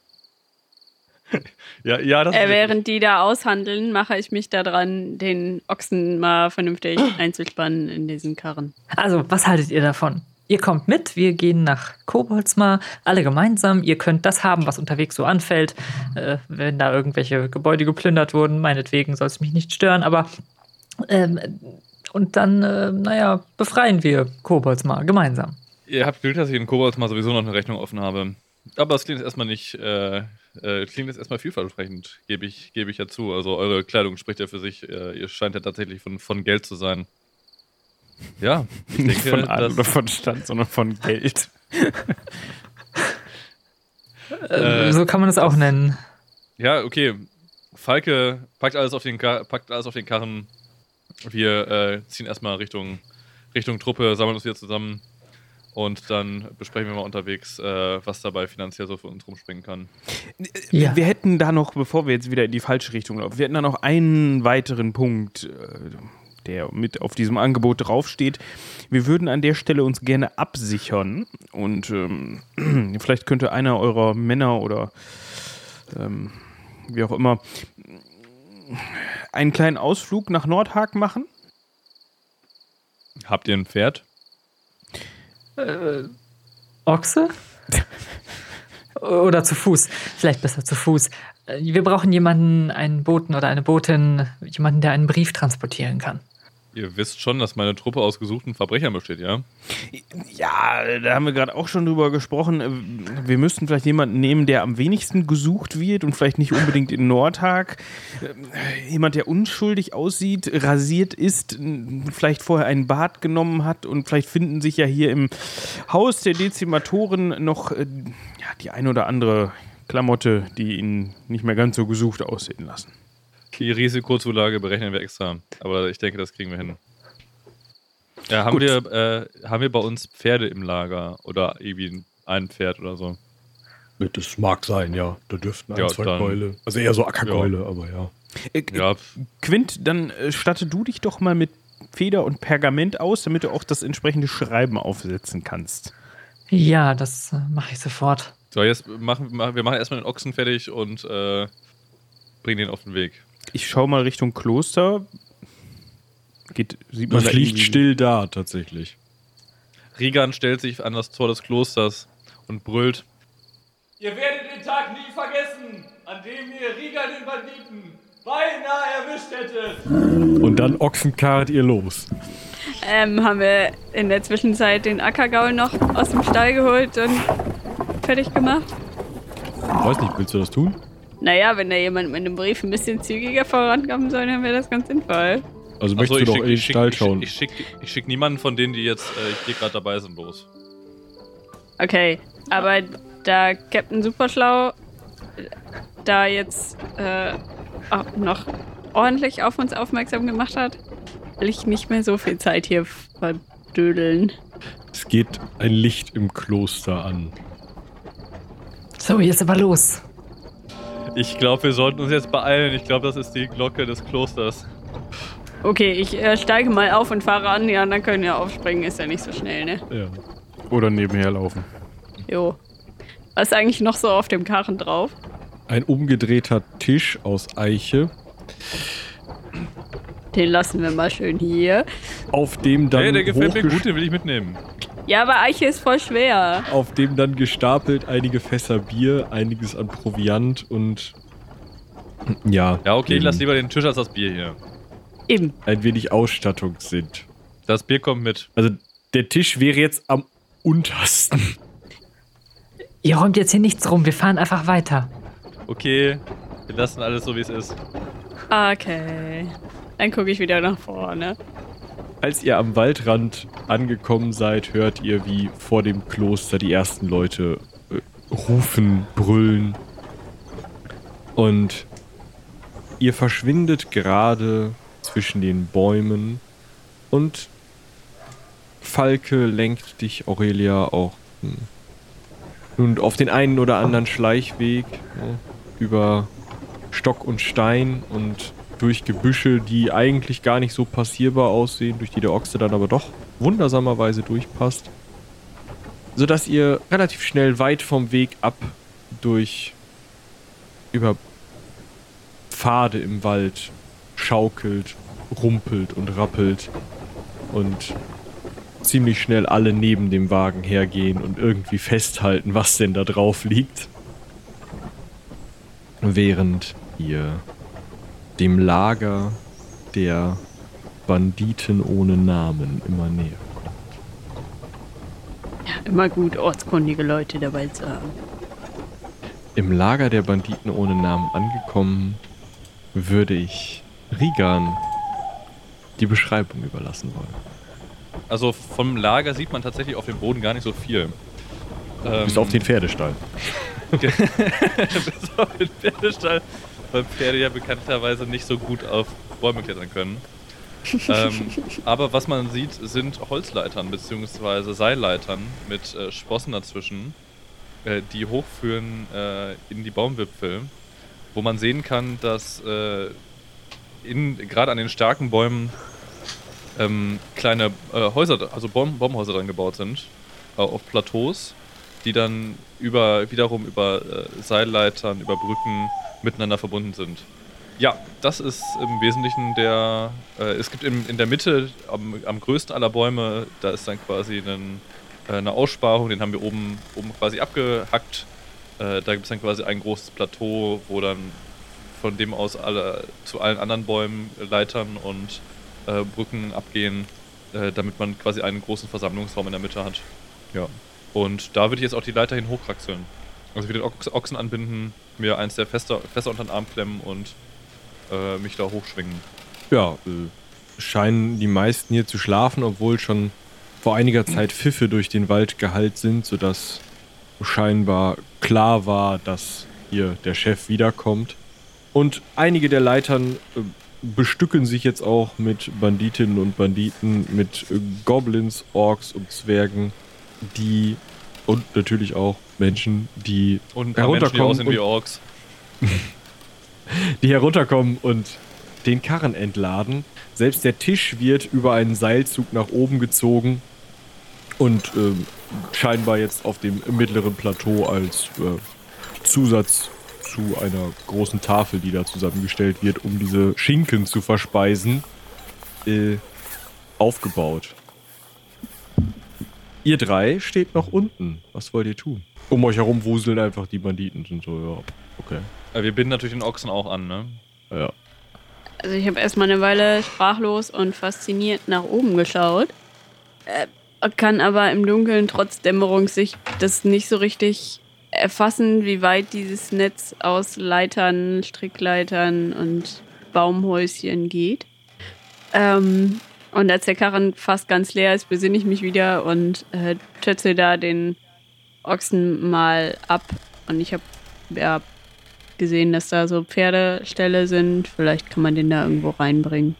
Ja, ja, das Äh, ist während die da aushandeln, mache ich mich daran, den Ochsen mal vernünftig einzuspannen in diesen Karren. Also, was haltet ihr davon? Ihr kommt mit, wir gehen nach Koboldsmar, alle gemeinsam. Ihr könnt das haben, was unterwegs so anfällt. Äh, wenn da irgendwelche Gebäude geplündert wurden, meinetwegen soll es mich nicht stören, aber. Ähm, und dann, äh, naja, befreien wir Koboldsmar gemeinsam. Ihr habt Glück, dass ich in Kobolds mal sowieso noch eine Rechnung offen habe. Aber es klingt jetzt erstmal nicht, äh, äh, klingt jetzt erstmal vielversprechend, gebe ich, gebe ich ja zu. Also eure Kleidung spricht ja für sich. Äh, ihr scheint ja tatsächlich von, von Geld zu sein. Ja, ich Nicht denke, von Adel oder von Stand, sondern von Geld. Äh, so kann man es auch nennen. ja, okay. Falke packt alles auf den, Ka packt alles auf den Karren. Wir äh, ziehen erstmal Richtung, Richtung Truppe, sammeln uns wieder zusammen und dann besprechen wir mal unterwegs, äh, was dabei finanziell so für uns rumspringen kann. Ja. Wir hätten da noch, bevor wir jetzt wieder in die falsche Richtung laufen, wir hätten da noch einen weiteren Punkt, äh, der mit auf diesem Angebot draufsteht. Wir würden an der Stelle uns gerne absichern und ähm, vielleicht könnte einer eurer Männer oder ähm, wie auch immer einen kleinen Ausflug nach Nordhag machen. Habt ihr ein Pferd? Ochse? Oder zu Fuß. Vielleicht besser zu Fuß. Äh, Wir brauchen jemanden, einen Boten oder eine Botin, jemanden, der einen Brief transportieren kann. Ihr wisst schon, dass meine Truppe aus gesuchten Verbrechern besteht, ja? Ja, da haben wir gerade auch schon drüber gesprochen. Wir müssten vielleicht jemanden nehmen, der am wenigsten gesucht wird und vielleicht nicht unbedingt in Nordhag. Jemand, der unschuldig aussieht, rasiert ist, vielleicht vorher einen Bart genommen hat und vielleicht finden sich ja hier im Haus der Dezimatoren noch äh, ja, die ein oder andere Klamotte, die ihn nicht mehr ganz so gesucht aussehen lassen. Die Risikozulage berechnen wir extra. Aber ich denke, das kriegen wir hin. Ja, haben, Gut. wir, äh, haben wir bei uns Pferde im Lager oder irgendwie ein Pferd oder so? Das mag sein, ja. Da dürften ein, Ja, zwei dann- Keule. Also eher so Ackerkeule, aber ja. Äh, Ja, Quint, dann äh, statte du dich doch mal mit Feder und Pergament aus, damit du auch das entsprechende Schreiben aufsetzen kannst. Ja, das äh, mache ich sofort. so, jetzt machen machen- wir machen erstmal den Ochsen fertig und äh, bringen den auf den Weg. Ich schaue mal Richtung Kloster. Geht, sieht man Das da liegt irgendwie- still da, tatsächlich. Rigan stellt sich an das Tor des Klosters und brüllt. Ihr werdet den Tag nie vergessen, an dem ihr Riga den Banditen beinahe erwischt hättet. Und dann ochsenkarrt ihr los. Ähm, haben wir in der Zwischenzeit den Ackergaul noch aus dem Stall geholt und fertig gemacht? Weiß nicht, willst du das tun? Naja, wenn da jemand mit einem Brief ein bisschen zügiger vorankommen soll, dann wäre das ganz sinnvoll. Also möchtest du ich doch schick- in den schick- Stall ich schauen. schick- Ich schicke ich schick niemanden von denen, die jetzt äh, hier gerade dabei sind, los. Okay, aber da Captain Superschlau da jetzt äh, auch noch ordentlich auf uns aufmerksam gemacht hat, will ich nicht mehr so viel Zeit hier verdödeln. Es geht ein Licht im Kloster an. So, jetzt aber los. Ich glaube, wir sollten uns jetzt beeilen. Ich glaube, das ist die Glocke des Klosters. Okay, ich äh, steige mal auf und fahre an. Die anderen können ja aufspringen, ist ja nicht so schnell, ne? Ja. Oder nebenher laufen. Jo. Was ist eigentlich noch so auf dem Karren drauf? Ein umgedrehter Tisch aus Eiche, Den lassen wir mal schön hier. auf dem dann hey, der gefällt mir gut, den will ich mitnehmen. Ja, aber Eiche ist voll schwer. auf dem dann gestapelt einige Fässer Bier, einiges an Proviant und ja. Ja, okay, ich lass lieber den Tisch als das Bier hier. Eben. ein wenig Ausstattung sind. Das Bier kommt mit. Also der Tisch wäre jetzt am untersten. Ihr räumt jetzt hier nichts rum, wir fahren einfach weiter. Okay, wir lassen alles so, wie es ist. Okay. Dann gucke ich wieder nach vorne. Als ihr am Waldrand angekommen seid, hört ihr, wie vor dem Kloster die ersten Leute äh, rufen, brüllen. Und ihr verschwindet gerade zwischen den Bäumen und Falke lenkt dich, Aurelia, auch hm, nun auf den einen oder anderen Schleichweg ne, über Stock und Stein und durch Gebüsche, die eigentlich gar nicht so passierbar aussehen, durch die der Ochse dann aber doch wundersamerweise durchpasst. Sodass ihr relativ schnell weit vom Weg ab durch über Pfade im Wald schaukelt, rumpelt und rappelt und ziemlich schnell alle neben dem Wagen hergehen und irgendwie festhalten, was denn da drauf liegt. Während ihr dem Lager der Banditen ohne Namen immer näher. Immer gut, ortskundige Leute dabei zu haben. Im Lager der Banditen ohne Namen angekommen, würde ich Rigan die Beschreibung überlassen wollen. Also vom Lager sieht man tatsächlich auf dem Boden gar nicht so viel. Ähm, Bis auf den Pferdestall. bis auf den Pferdestall, weil Pferde ja bekannterweise nicht so gut auf Bäume klettern können. ähm, aber was man sieht, sind Holzleitern bzw. Seilleitern mit äh, Sprossen dazwischen, äh, die hochführen äh, in die Baumwipfel, wo man sehen kann, dass äh, gerade an den starken Bäumen ähm, kleine äh, Häuser, also Baum, Baumhäuser dran gebaut sind, äh, auf Plateaus, die dann über, wiederum über äh, Seilleitern, über Brücken miteinander verbunden sind. Ja, das ist im Wesentlichen der. Äh, es gibt im, in der Mitte, am, am größten aller Bäume, da ist dann quasi einen, äh, eine Aussparung, den haben wir oben, oben quasi abgehackt. Äh, da gibt es dann quasi ein großes Plateau, wo dann von dem aus alle zu allen anderen Bäumen Leitern und äh, Brücken abgehen, äh, damit man quasi einen großen Versammlungsraum in der Mitte hat. Ja. Und da würde ich jetzt auch die Leiter hin hochkraxeln. Also wieder den Ochs Ochsen anbinden, mir eins der Fester, Fässer unter den Arm klemmen und äh, mich da hochschwingen. Ja, äh, scheinen die meisten hier zu schlafen, obwohl schon vor einiger Zeit Pfiffe durch den Wald gehallt sind, sodass scheinbar klar war, dass hier der Chef wiederkommt. Und einige der Leitern äh, bestücken sich jetzt auch mit Banditinnen und Banditen, mit äh, Goblins, Orks und Zwergen, die und natürlich auch Menschen, die Und paar Menschen, die herunterkommen und, Orks. die herunterkommen und den Karren entladen. Selbst der Tisch wird über einen Seilzug nach oben gezogen und ähm, scheinbar jetzt auf dem mittleren Plateau als äh, Zusatz zu einer großen Tafel, die da zusammengestellt wird, um diese Schinken zu verspeisen, äh, aufgebaut. Ihr drei steht noch unten. Was wollt ihr tun? Um euch herum wuseln einfach die Banditen. Sind so, ja, okay. Äh, wir binden natürlich den Ochsen auch an, ne? Ja. Also ich habe erstmal eine Weile sprachlos und fasziniert nach oben geschaut. Äh, kann aber im Dunkeln trotz Dämmerungssicht das nicht so richtig erfassen, wie weit dieses Netz aus Leitern, Strickleitern und Baumhäuschen geht. Ähm, und als der Karren fast ganz leer ist, besinne ich mich wieder und äh, tötze da den Ochsen mal ab. Und ich habe ja gesehen, dass da so Pferdeställe sind. Vielleicht kann man den da irgendwo reinbringen.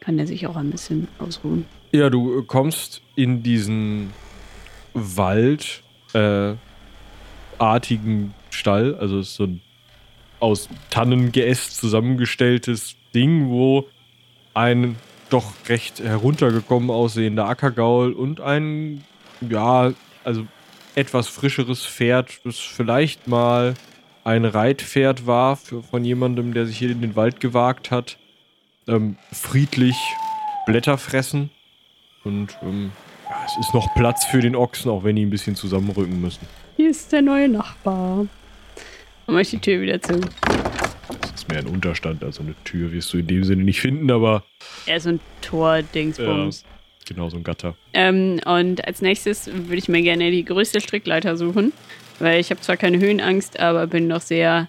Kann der sich auch ein bisschen ausruhen. Ja, du kommst in diesen Wald, äh, Stall, also ist so ein aus Tannengeäst zusammengestelltes Ding, wo ein doch recht heruntergekommen aussehender Ackergaul und ein, ja, also etwas frischeres Pferd, das vielleicht mal ein Reitpferd war für, von jemandem, der sich hier in den Wald gewagt hat, ähm, friedlich Blätter fressen. Und ähm, ja, es ist noch Platz für den Ochsen, auch wenn die ein bisschen zusammenrücken müssen. Hier ist der neue Nachbar. Mach ich die Tür wieder zu. Das ist mehr ein Unterstand, also eine Tür wirst du in dem Sinne nicht finden, aber Ja, so ein Tor-Dingsbums. genau so ein Gatter. Ähm, und als nächstes würde ich mir gerne die größte Strickleiter suchen, weil ich habe zwar keine Höhenangst, aber bin doch sehr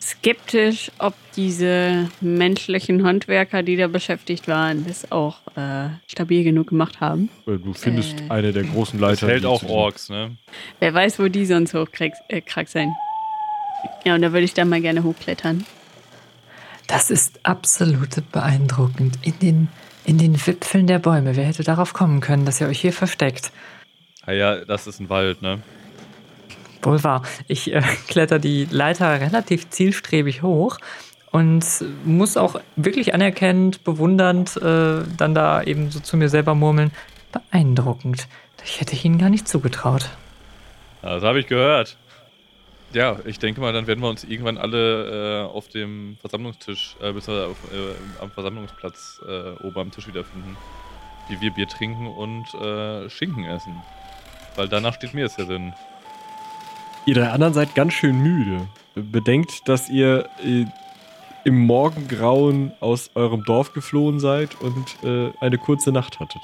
skeptisch, ob diese menschlichen Handwerker, die da beschäftigt waren, das auch äh, stabil genug gemacht haben. Äh, Du findest Äh. eine der großen Das Leiter. hält die auch Orks, ne? Wer weiß, wo die sonst hochkrank äh, krank sein. Ja, und da würde ich dann mal gerne hochklettern. Das ist absolut beeindruckend. In den, in den Wipfeln der Bäume. Wer hätte darauf kommen können, dass ihr euch hier versteckt? Ah ja, das ist ein Wald, ne? Wohl wahr. Ich äh, kletter die Leiter relativ zielstrebig hoch und muss auch wirklich anerkennend, bewundernd äh, dann da eben so zu mir selber murmeln. Beeindruckend. Ich hätte Ihnen gar nicht zugetraut. Das habe ich gehört. Ja, ich denke mal, dann werden wir uns irgendwann alle äh, auf dem Versammlungstisch, äh, auf, äh, am Versammlungsplatz äh, oben am Tisch wiederfinden. Wie wir Bier trinken und äh, Schinken essen. Weil danach steht mir es ja Sinn. Ihr drei anderen seid ganz schön müde. Bedenkt, dass ihr äh, im Morgengrauen aus eurem Dorf geflohen seid und äh, eine kurze Nacht hattet.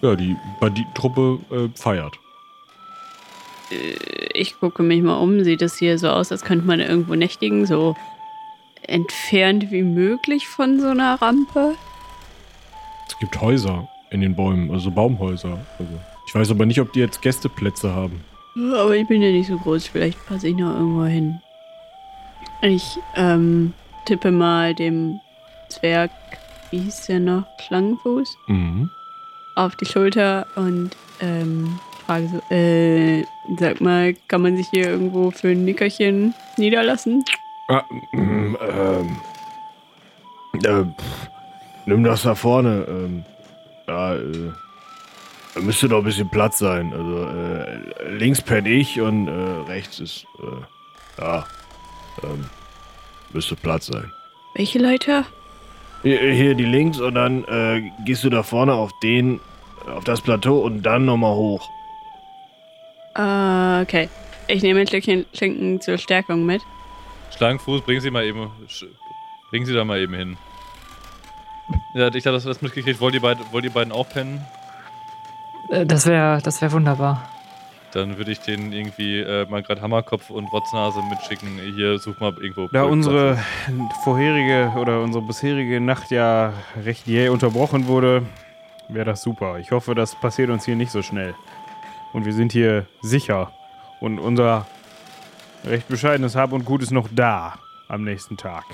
Ja, die Banditentruppe äh, feiert. Ich gucke mich mal um. Sieht es hier so aus, als könnte man irgendwo nächtigen, so entfernt wie möglich von so einer Rampe. Es gibt Häuser in den Bäumen, also Baumhäuser. Also, ich weiß aber nicht, ob die jetzt Gästeplätze haben. Aber ich bin ja nicht so groß, vielleicht passe ich noch irgendwo hin. Ich ähm, tippe mal dem Zwerg, wie hieß der noch, Schlangenfuß, Mhm. auf die Schulter und ähm, frage so, äh, sag mal, kann man sich hier irgendwo für ein Nickerchen niederlassen? Ah, mm, ähm, äh, pff, nimm das da vorne. Ähm, da, äh, da müsste doch ein bisschen Platz sein. Also äh, links penn ich und äh, rechts ist, äh, ja, ähm, müsste Platz sein. Welche Leiter? Hier, hier die links und dann äh, gehst du da vorne auf den, auf das Plateau und dann nochmal hoch. Äh, okay. Ich nehme ein Stückchen Schinken zur Stärkung mit. Schlangenfuß, bringen Sie mal eben, bringen Sie da mal eben hin. Ja, ich habe das, das mitgekriegt. Wollt ihr, beid, wollt ihr beiden auch pennen? Äh, Das wäre das wär wunderbar. Dann würde ich denen irgendwie äh, mal gerade Hammerkopf und Rotznase mitschicken. Hier, such mal irgendwo. Da unsere vorherige oder unsere bisherige Nacht ja recht jäh unterbrochen wurde, wäre das super. Ich hoffe, das passiert uns hier nicht so schnell. Und wir sind hier sicher. Und unser recht bescheidenes Hab und Gut ist noch da am nächsten Tag.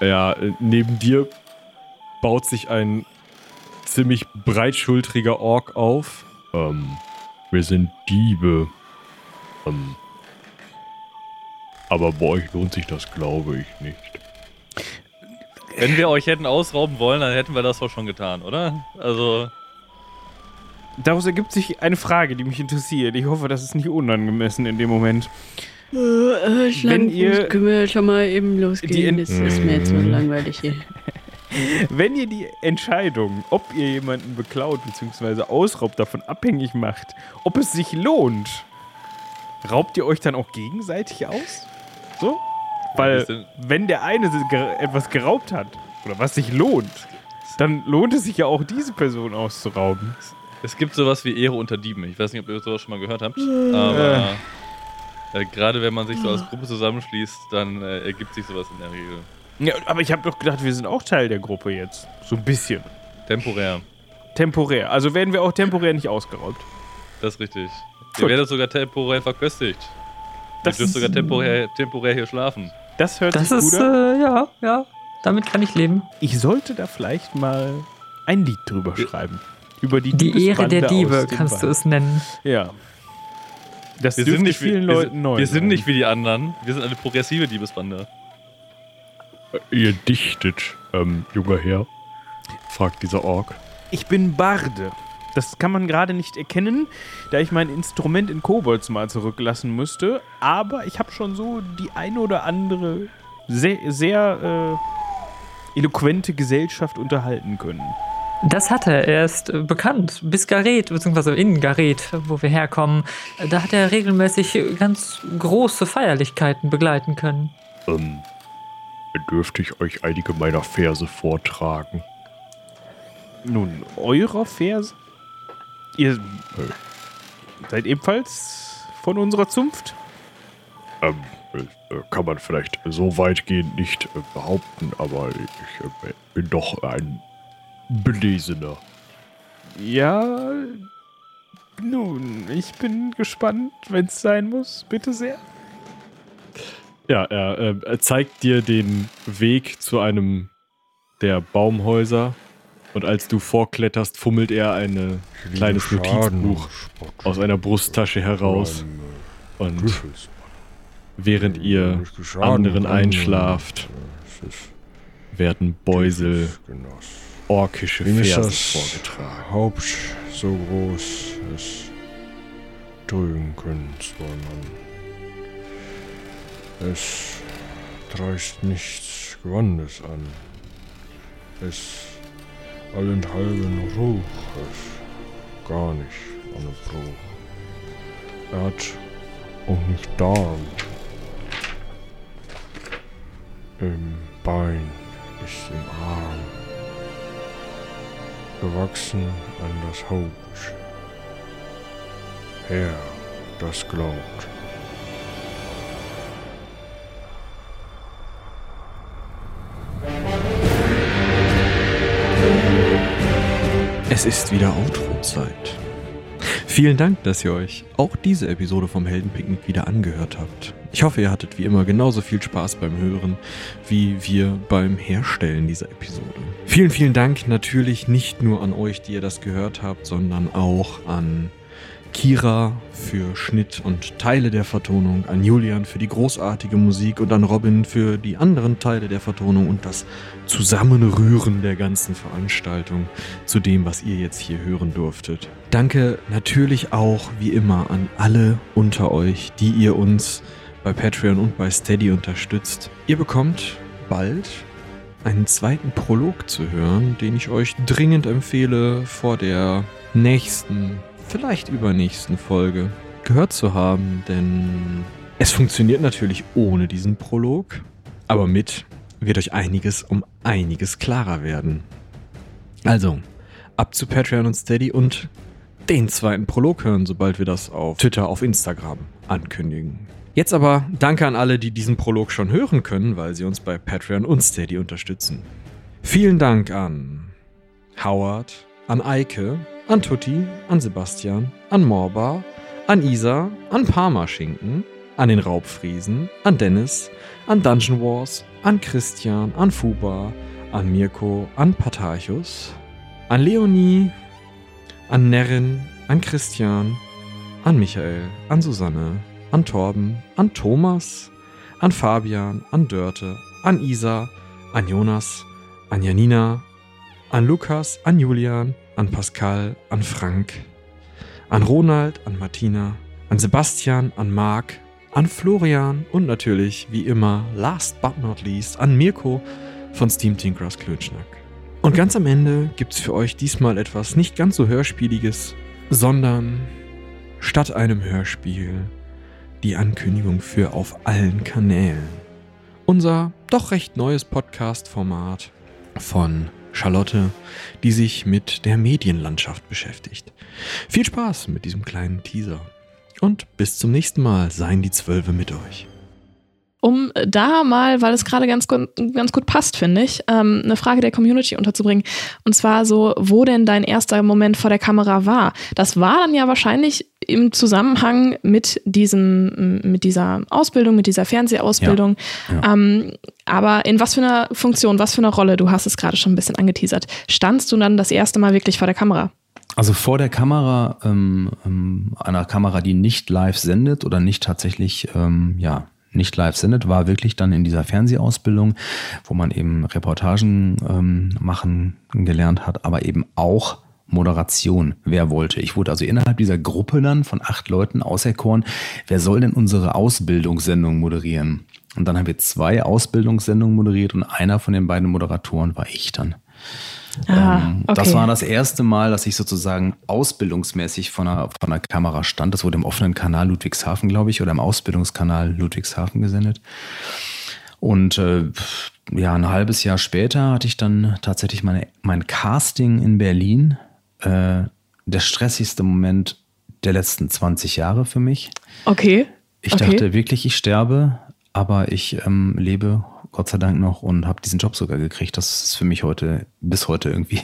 Ja, äh, neben dir baut sich ein ziemlich breitschultriger Ork auf. Ähm, wir sind Diebe. Ähm, aber bei euch lohnt sich das, glaube ich, nicht. Wenn wir euch hätten ausrauben wollen, dann hätten wir das doch schon getan, oder? Also, Daraus ergibt sich eine Frage, die mich interessiert. Ich hoffe, das ist nicht unangemessen in dem Moment. Äh, äh, Schlangenfuß, ihr- können wir schon mal eben losgehen? Das ist mir jetzt so langweilig hier. Wenn ihr die Entscheidung, ob ihr jemanden beklaut bzw. ausraubt, davon abhängig macht, ob es sich lohnt, raubt ihr euch dann auch gegenseitig aus? So? Weil, wenn der eine etwas geraubt hat, oder was sich lohnt, dann lohnt es sich ja auch, diese Person auszurauben. Es gibt sowas wie Ehre unter Dieben. Ich weiß nicht, ob ihr sowas schon mal gehört habt. Aber äh, gerade wenn man sich so als Gruppe zusammenschließt, dann äh, ergibt sich sowas in der Regel. Ja, aber ich habe doch gedacht, wir sind auch Teil der Gruppe jetzt. So ein bisschen. Temporär. Temporär. Also werden wir auch temporär nicht ausgeraubt. Das ist richtig. Ihr werdet sogar temporär verköstigt. Das ihr dürft sogar temporär, temporär hier schlafen. Das hört Das sich ist, gut an. äh, ja, ja. Damit kann ich leben. Ich sollte da vielleicht mal ein Lied drüber schreiben. Über die Die Ehre der Diebe kannst du es nennen. Ja. Das Wir sind, nicht vielen wie, wir, Leuten sind- neu wir sind nicht wie die anderen. Wir sind eine progressive Diebesbande. Ihr dichtet, ähm, junger Herr, fragt dieser Ork. Ich bin Barde. Das kann man gerade nicht erkennen, da ich mein Instrument in Kobolds mal zurücklassen müsste. Aber ich habe schon so die eine oder andere sehr, sehr äh, eloquente Gesellschaft unterhalten können. Das hat er. Er ist äh, bekannt. Bis Gareth, beziehungsweise in Gareth, wo wir herkommen. äh, Da hat er regelmäßig äh, ganz große Feierlichkeiten begleiten können. Ähm, dürfte ich euch einige meiner Verse vortragen. Nun, eurer Verse? Ihr seid ebenfalls von unserer Zunft? Ähm, äh, kann man vielleicht so weitgehend nicht äh, behaupten, aber ich äh, bin doch ein Belesener. Ja. Nun, ich bin gespannt, wenn es sein muss. Bitte sehr. Ja, er, äh, er zeigt dir den Weg zu einem der Baumhäuser. Und als du vorkletterst, fummelt er ein kleines Notizbuch aus einer Brusttasche heraus. Und während ihr anderen einschlaft, werden Beusel orkische Verse das vorgetragen. Haupt so groß es drücken können zwar man. Es dreist nichts Gewandes an. Es allenthalben Ruch, es gar nicht ohne Bruch. Er hat auch nicht Darm. Im Bein ist im Arm gewachsen an das Haupt. Herr, das glaubt. Es ist wieder Outro-Zeit. Vielen Dank, dass ihr euch auch diese Episode vom Heldenpicknick wieder angehört habt. Ich hoffe, ihr hattet wie immer genauso viel Spaß beim Hören, wie wir beim Herstellen dieser Episode. Vielen, vielen Dank natürlich nicht nur an euch, die ihr das gehört habt, sondern auch an Kira für Schnitt und Teile der Vertonung, an Julian für die großartige Musik und an Robin für die anderen Teile der Vertonung und das Zusammenrühren der ganzen Veranstaltung zu dem, was ihr jetzt hier hören durftet. Danke natürlich auch wie immer an alle unter euch, die ihr uns bei Patreon und bei Steady unterstützt. Ihr bekommt bald einen zweiten Prolog zu hören, den ich euch dringend empfehle vor der nächsten, vielleicht übernächsten Folge gehört zu haben, denn es funktioniert natürlich ohne diesen Prolog, aber mit wird euch einiges um einiges klarer werden. Also, ab zu Patreon und Steady und den zweiten Prolog hören, sobald wir das auf Twitter, auf Instagram ankündigen. Jetzt aber danke an alle, die diesen Prolog schon hören können, weil sie uns bei Patreon und Steady unterstützen. Vielen Dank an Howard, an Eike, an Tutti, an Sebastian, an Morba, an Isa, an Parmaschinken, an den Raubfriesen, an Dennis, an Dungeon Wars, an Christian, an Fuba, an Mirko, an Patarchus, an Leonie, an Nerin, an Christian, an Michael, an Susanne, an Torben, an Thomas, an Fabian, an Dörte, an Isa, an Jonas, an Janina, an Lukas, an Julian, an Pascal, an Frank, an Ronald, an Martina, an Sebastian, an Marc, an Florian und natürlich, wie immer, last but not least, an Mirko von Steam Tinkers Klönschnack. Und ganz am Ende gibt's für euch diesmal etwas nicht ganz so Hörspieliges, sondern statt einem Hörspiel die Ankündigung für auf allen Kanälen. Unser doch recht neues Podcast-Format von Charlotte, die sich mit der Medienlandschaft beschäftigt. Viel Spaß mit diesem kleinen Teaser. Und bis zum nächsten Mal seien die Zwölfe mit euch. Um da mal, weil es gerade ganz, gut- ganz gut passt, finde ich, ähm, eine Frage der Community unterzubringen. Und zwar so, wo denn dein erster Moment vor der Kamera war. Das war dann ja wahrscheinlich im Zusammenhang mit diesem, mit dieser Ausbildung, mit dieser Fernsehausbildung. Ähm, aber in was für einer Funktion, was für einer Rolle, du hast es gerade schon ein bisschen angeteasert, standst du dann das erste Mal wirklich vor der Kamera? Also vor der Kamera, ähm, ähm, einer Kamera, die nicht live sendet oder nicht tatsächlich, ähm, ja, nicht live sendet, war wirklich dann in dieser Fernsehausbildung, wo man eben Reportagen ähm, machen gelernt hat, aber eben auch Moderation, wer wollte. Ich wurde also innerhalb dieser Gruppe dann von acht Leuten auserkoren, wer soll denn unsere Ausbildungssendung moderieren? Und dann haben wir zwei Ausbildungssendungen moderiert und einer von den beiden Moderatoren war ich dann. Ah, Ähm, Das war das erste Mal, dass ich sozusagen ausbildungsmäßig von einer, von einer Kamera stand. Das wurde im offenen Kanal Ludwigshafen, glaube ich, oder im Ausbildungskanal Ludwigshafen gesendet. Und äh, ja, ein halbes Jahr später hatte ich dann tatsächlich meine, mein Casting in Berlin. Äh, der stressigste Moment der letzten 20 Jahre für mich. Okay. Ich okay. dachte wirklich, ich sterbe, aber ich ähm, lebe Gott sei Dank noch und habe diesen Job sogar gekriegt. Das ist für mich heute, bis heute irgendwie,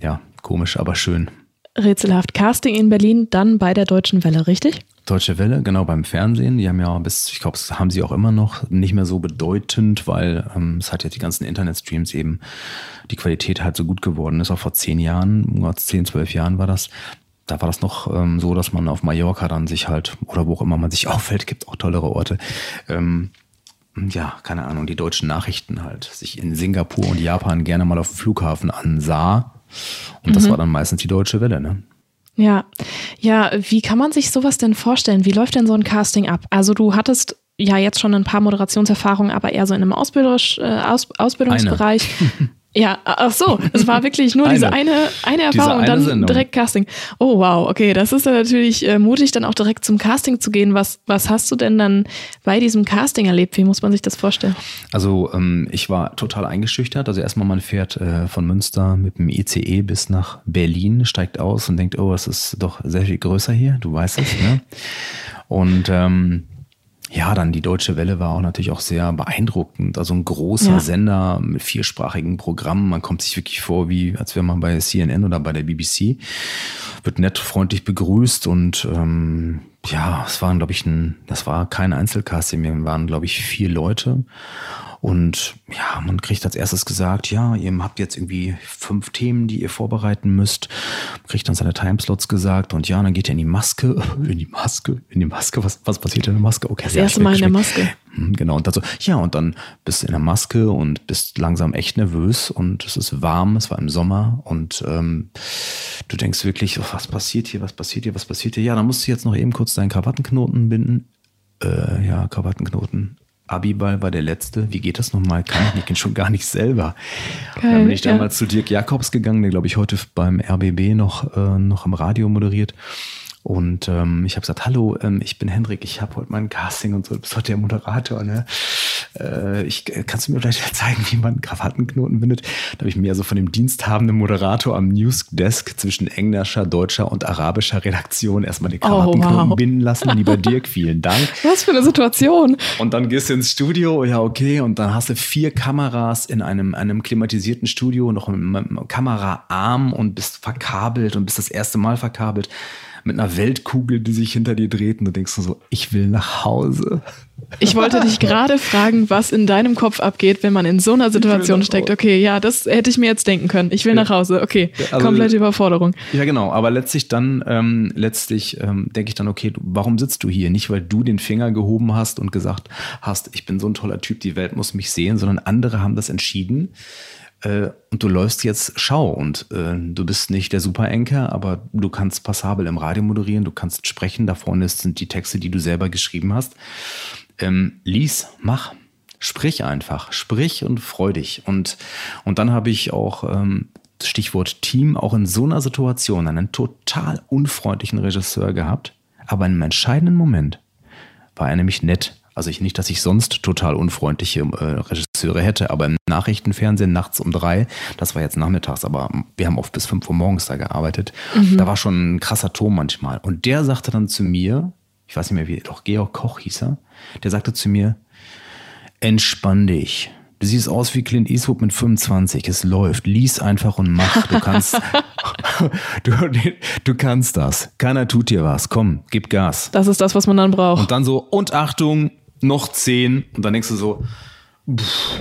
ja, komisch, aber schön. Rätselhaft. Casting in Berlin, dann bei der Deutschen Welle, richtig? Deutsche Welle, genau beim Fernsehen. Die haben ja bis, ich glaube, das haben sie auch immer noch, nicht mehr so bedeutend, weil ähm, es hat ja die ganzen Internetstreams eben, die Qualität halt so gut geworden ist. Auch vor zehn Jahren, zehn, zwölf Jahren war das. Da war das noch ähm, so, dass man auf Mallorca dann sich halt, oder wo auch immer man sich aufhält, gibt auch tollere Orte, ähm, ja, keine Ahnung, die deutschen Nachrichten halt, sich in Singapur und Japan gerne mal auf dem Flughafen ansah. Und das Mhm. war dann meistens die deutsche Welle, ne? Ja. Ja, wie kann man sich sowas denn vorstellen? Wie läuft denn so ein Casting ab? Also du hattest ja jetzt schon ein paar Moderationserfahrungen, aber eher so in einem Ausbildungs äh, Aus Ausbildungsbereich. Ja, ach so, es war wirklich nur diese Eine. eine, eine Diese Erfahrung und eine dann Sendung. direkt Casting. Oh wow, okay, das ist dann natürlich äh, mutig, dann auch direkt zum Casting zu gehen. Was, was hast du denn dann bei diesem Casting erlebt? Wie muss man sich das vorstellen? Also ähm, ich war total eingeschüchtert. Also erstmal man fährt äh, von Münster mit dem ICE bis nach Berlin, steigt aus und denkt, oh, es ist doch sehr viel größer hier. Du weißt es, ne? Und ähm, ja, dann die Deutsche Welle war auch natürlich auch sehr beeindruckend. Also ein großer Ja. Sender mit viersprachigen Programmen. Man kommt sich wirklich vor, wie als wäre man bei CNN oder bei der BBC. Wird nett, freundlich begrüßt und ähm, ja, es waren, glaube ich, ein, das war kein Einzelcasting, wir waren, glaube ich, vier Leute. Und ja, man kriegt als erstes gesagt, ja, ihr habt jetzt irgendwie fünf Themen, die ihr vorbereiten müsst. Kriegt dann seine Timeslots gesagt und ja, dann geht ihr in die Maske. In die Maske? In die Maske? Was, was passiert in der Maske? Okay, Das erste Mal in der. Maske. Hm, Genau, und so, ja, und dann bist du in der Maske und bist langsam echt nervös und es ist warm, es war im Sommer und ähm, du denkst wirklich, oh, was passiert hier, was passiert hier, was passiert hier? Ja, dann musst du jetzt noch eben kurz deinen Krawattenknoten binden. Äh, ja, Krawattenknoten. Abiball war der letzte. Wie geht das nochmal? Kann ich nicht, schon gar nicht selber. Und dann bin ich ja. damals zu Dirk Jakobs gegangen, der glaube ich heute beim RBB noch, äh, noch im Radio moderiert. Und ähm, ich habe gesagt, hallo, ähm, ich bin Hendrik, ich habe heute mein Casting und so, du bist heute der Moderator, ne? Äh, ich, äh, kannst du mir vielleicht zeigen, wie man Krawattenknoten bindet? Da habe ich mir also von dem diensthabenden Moderator am Newsdesk zwischen englischer, deutscher und arabischer Redaktion erstmal die Krawattenknoten wow. binden lassen. Lieber Dirk, vielen Dank. Was für eine Situation. Und dann gehst du ins Studio, ja, okay, und dann hast du vier Kameras in einem, einem klimatisierten Studio, noch mit einem Kameraarm und bist verkabelt und bist das erste Mal verkabelt mit einer Weltkugel, die sich hinter dir dreht und du denkst so, ich will nach Hause. Ich wollte dich gerade fragen, was in deinem Kopf abgeht, wenn man in so einer Situation steckt. Okay, ja, das hätte ich mir jetzt denken können. Ich will nach Hause. Okay, also- komplette Überforderung. Ja, genau. Aber letztlich dann, ähm, letztlich ähm, denke ich dann, okay, du, warum sitzt du hier? Nicht, weil du den Finger gehoben hast und gesagt hast, ich bin so ein toller Typ, die Welt muss mich sehen, sondern andere haben das entschieden. Äh, und du läufst jetzt Schau und äh, du bist nicht der Super-Enker, aber du kannst passabel im Radio moderieren, du kannst sprechen, da vorne sind die Texte, die du selber geschrieben hast. Ähm, lies, mach. Sprich einfach, sprich und freu dich. Und, und dann habe ich auch, ähm, Stichwort Team, auch in so einer Situation einen total unfreundlichen Regisseur gehabt. Aber in einem entscheidenden Moment war er nämlich nett. Also ich nicht, dass ich sonst total unfreundliche äh, Regisseure hätte, aber im Nachrichtenfernsehen nachts um drei, das war jetzt nachmittags, aber wir haben oft bis fünf Uhr morgens da gearbeitet, da war schon ein krasser Ton manchmal. Und der sagte dann zu mir, ich weiß nicht mehr wie, doch Georg Koch hieß er, der sagte zu mir, entspann dich. Du siehst aus wie Clint Eastwood mit 25. Es läuft. Lies einfach und mach. Du kannst, du, du kannst das. Keiner tut dir was. Komm, gib Gas. Das ist das, was man dann braucht. Und dann so, und Achtung, noch zehn. Und dann denkst du so, Buf.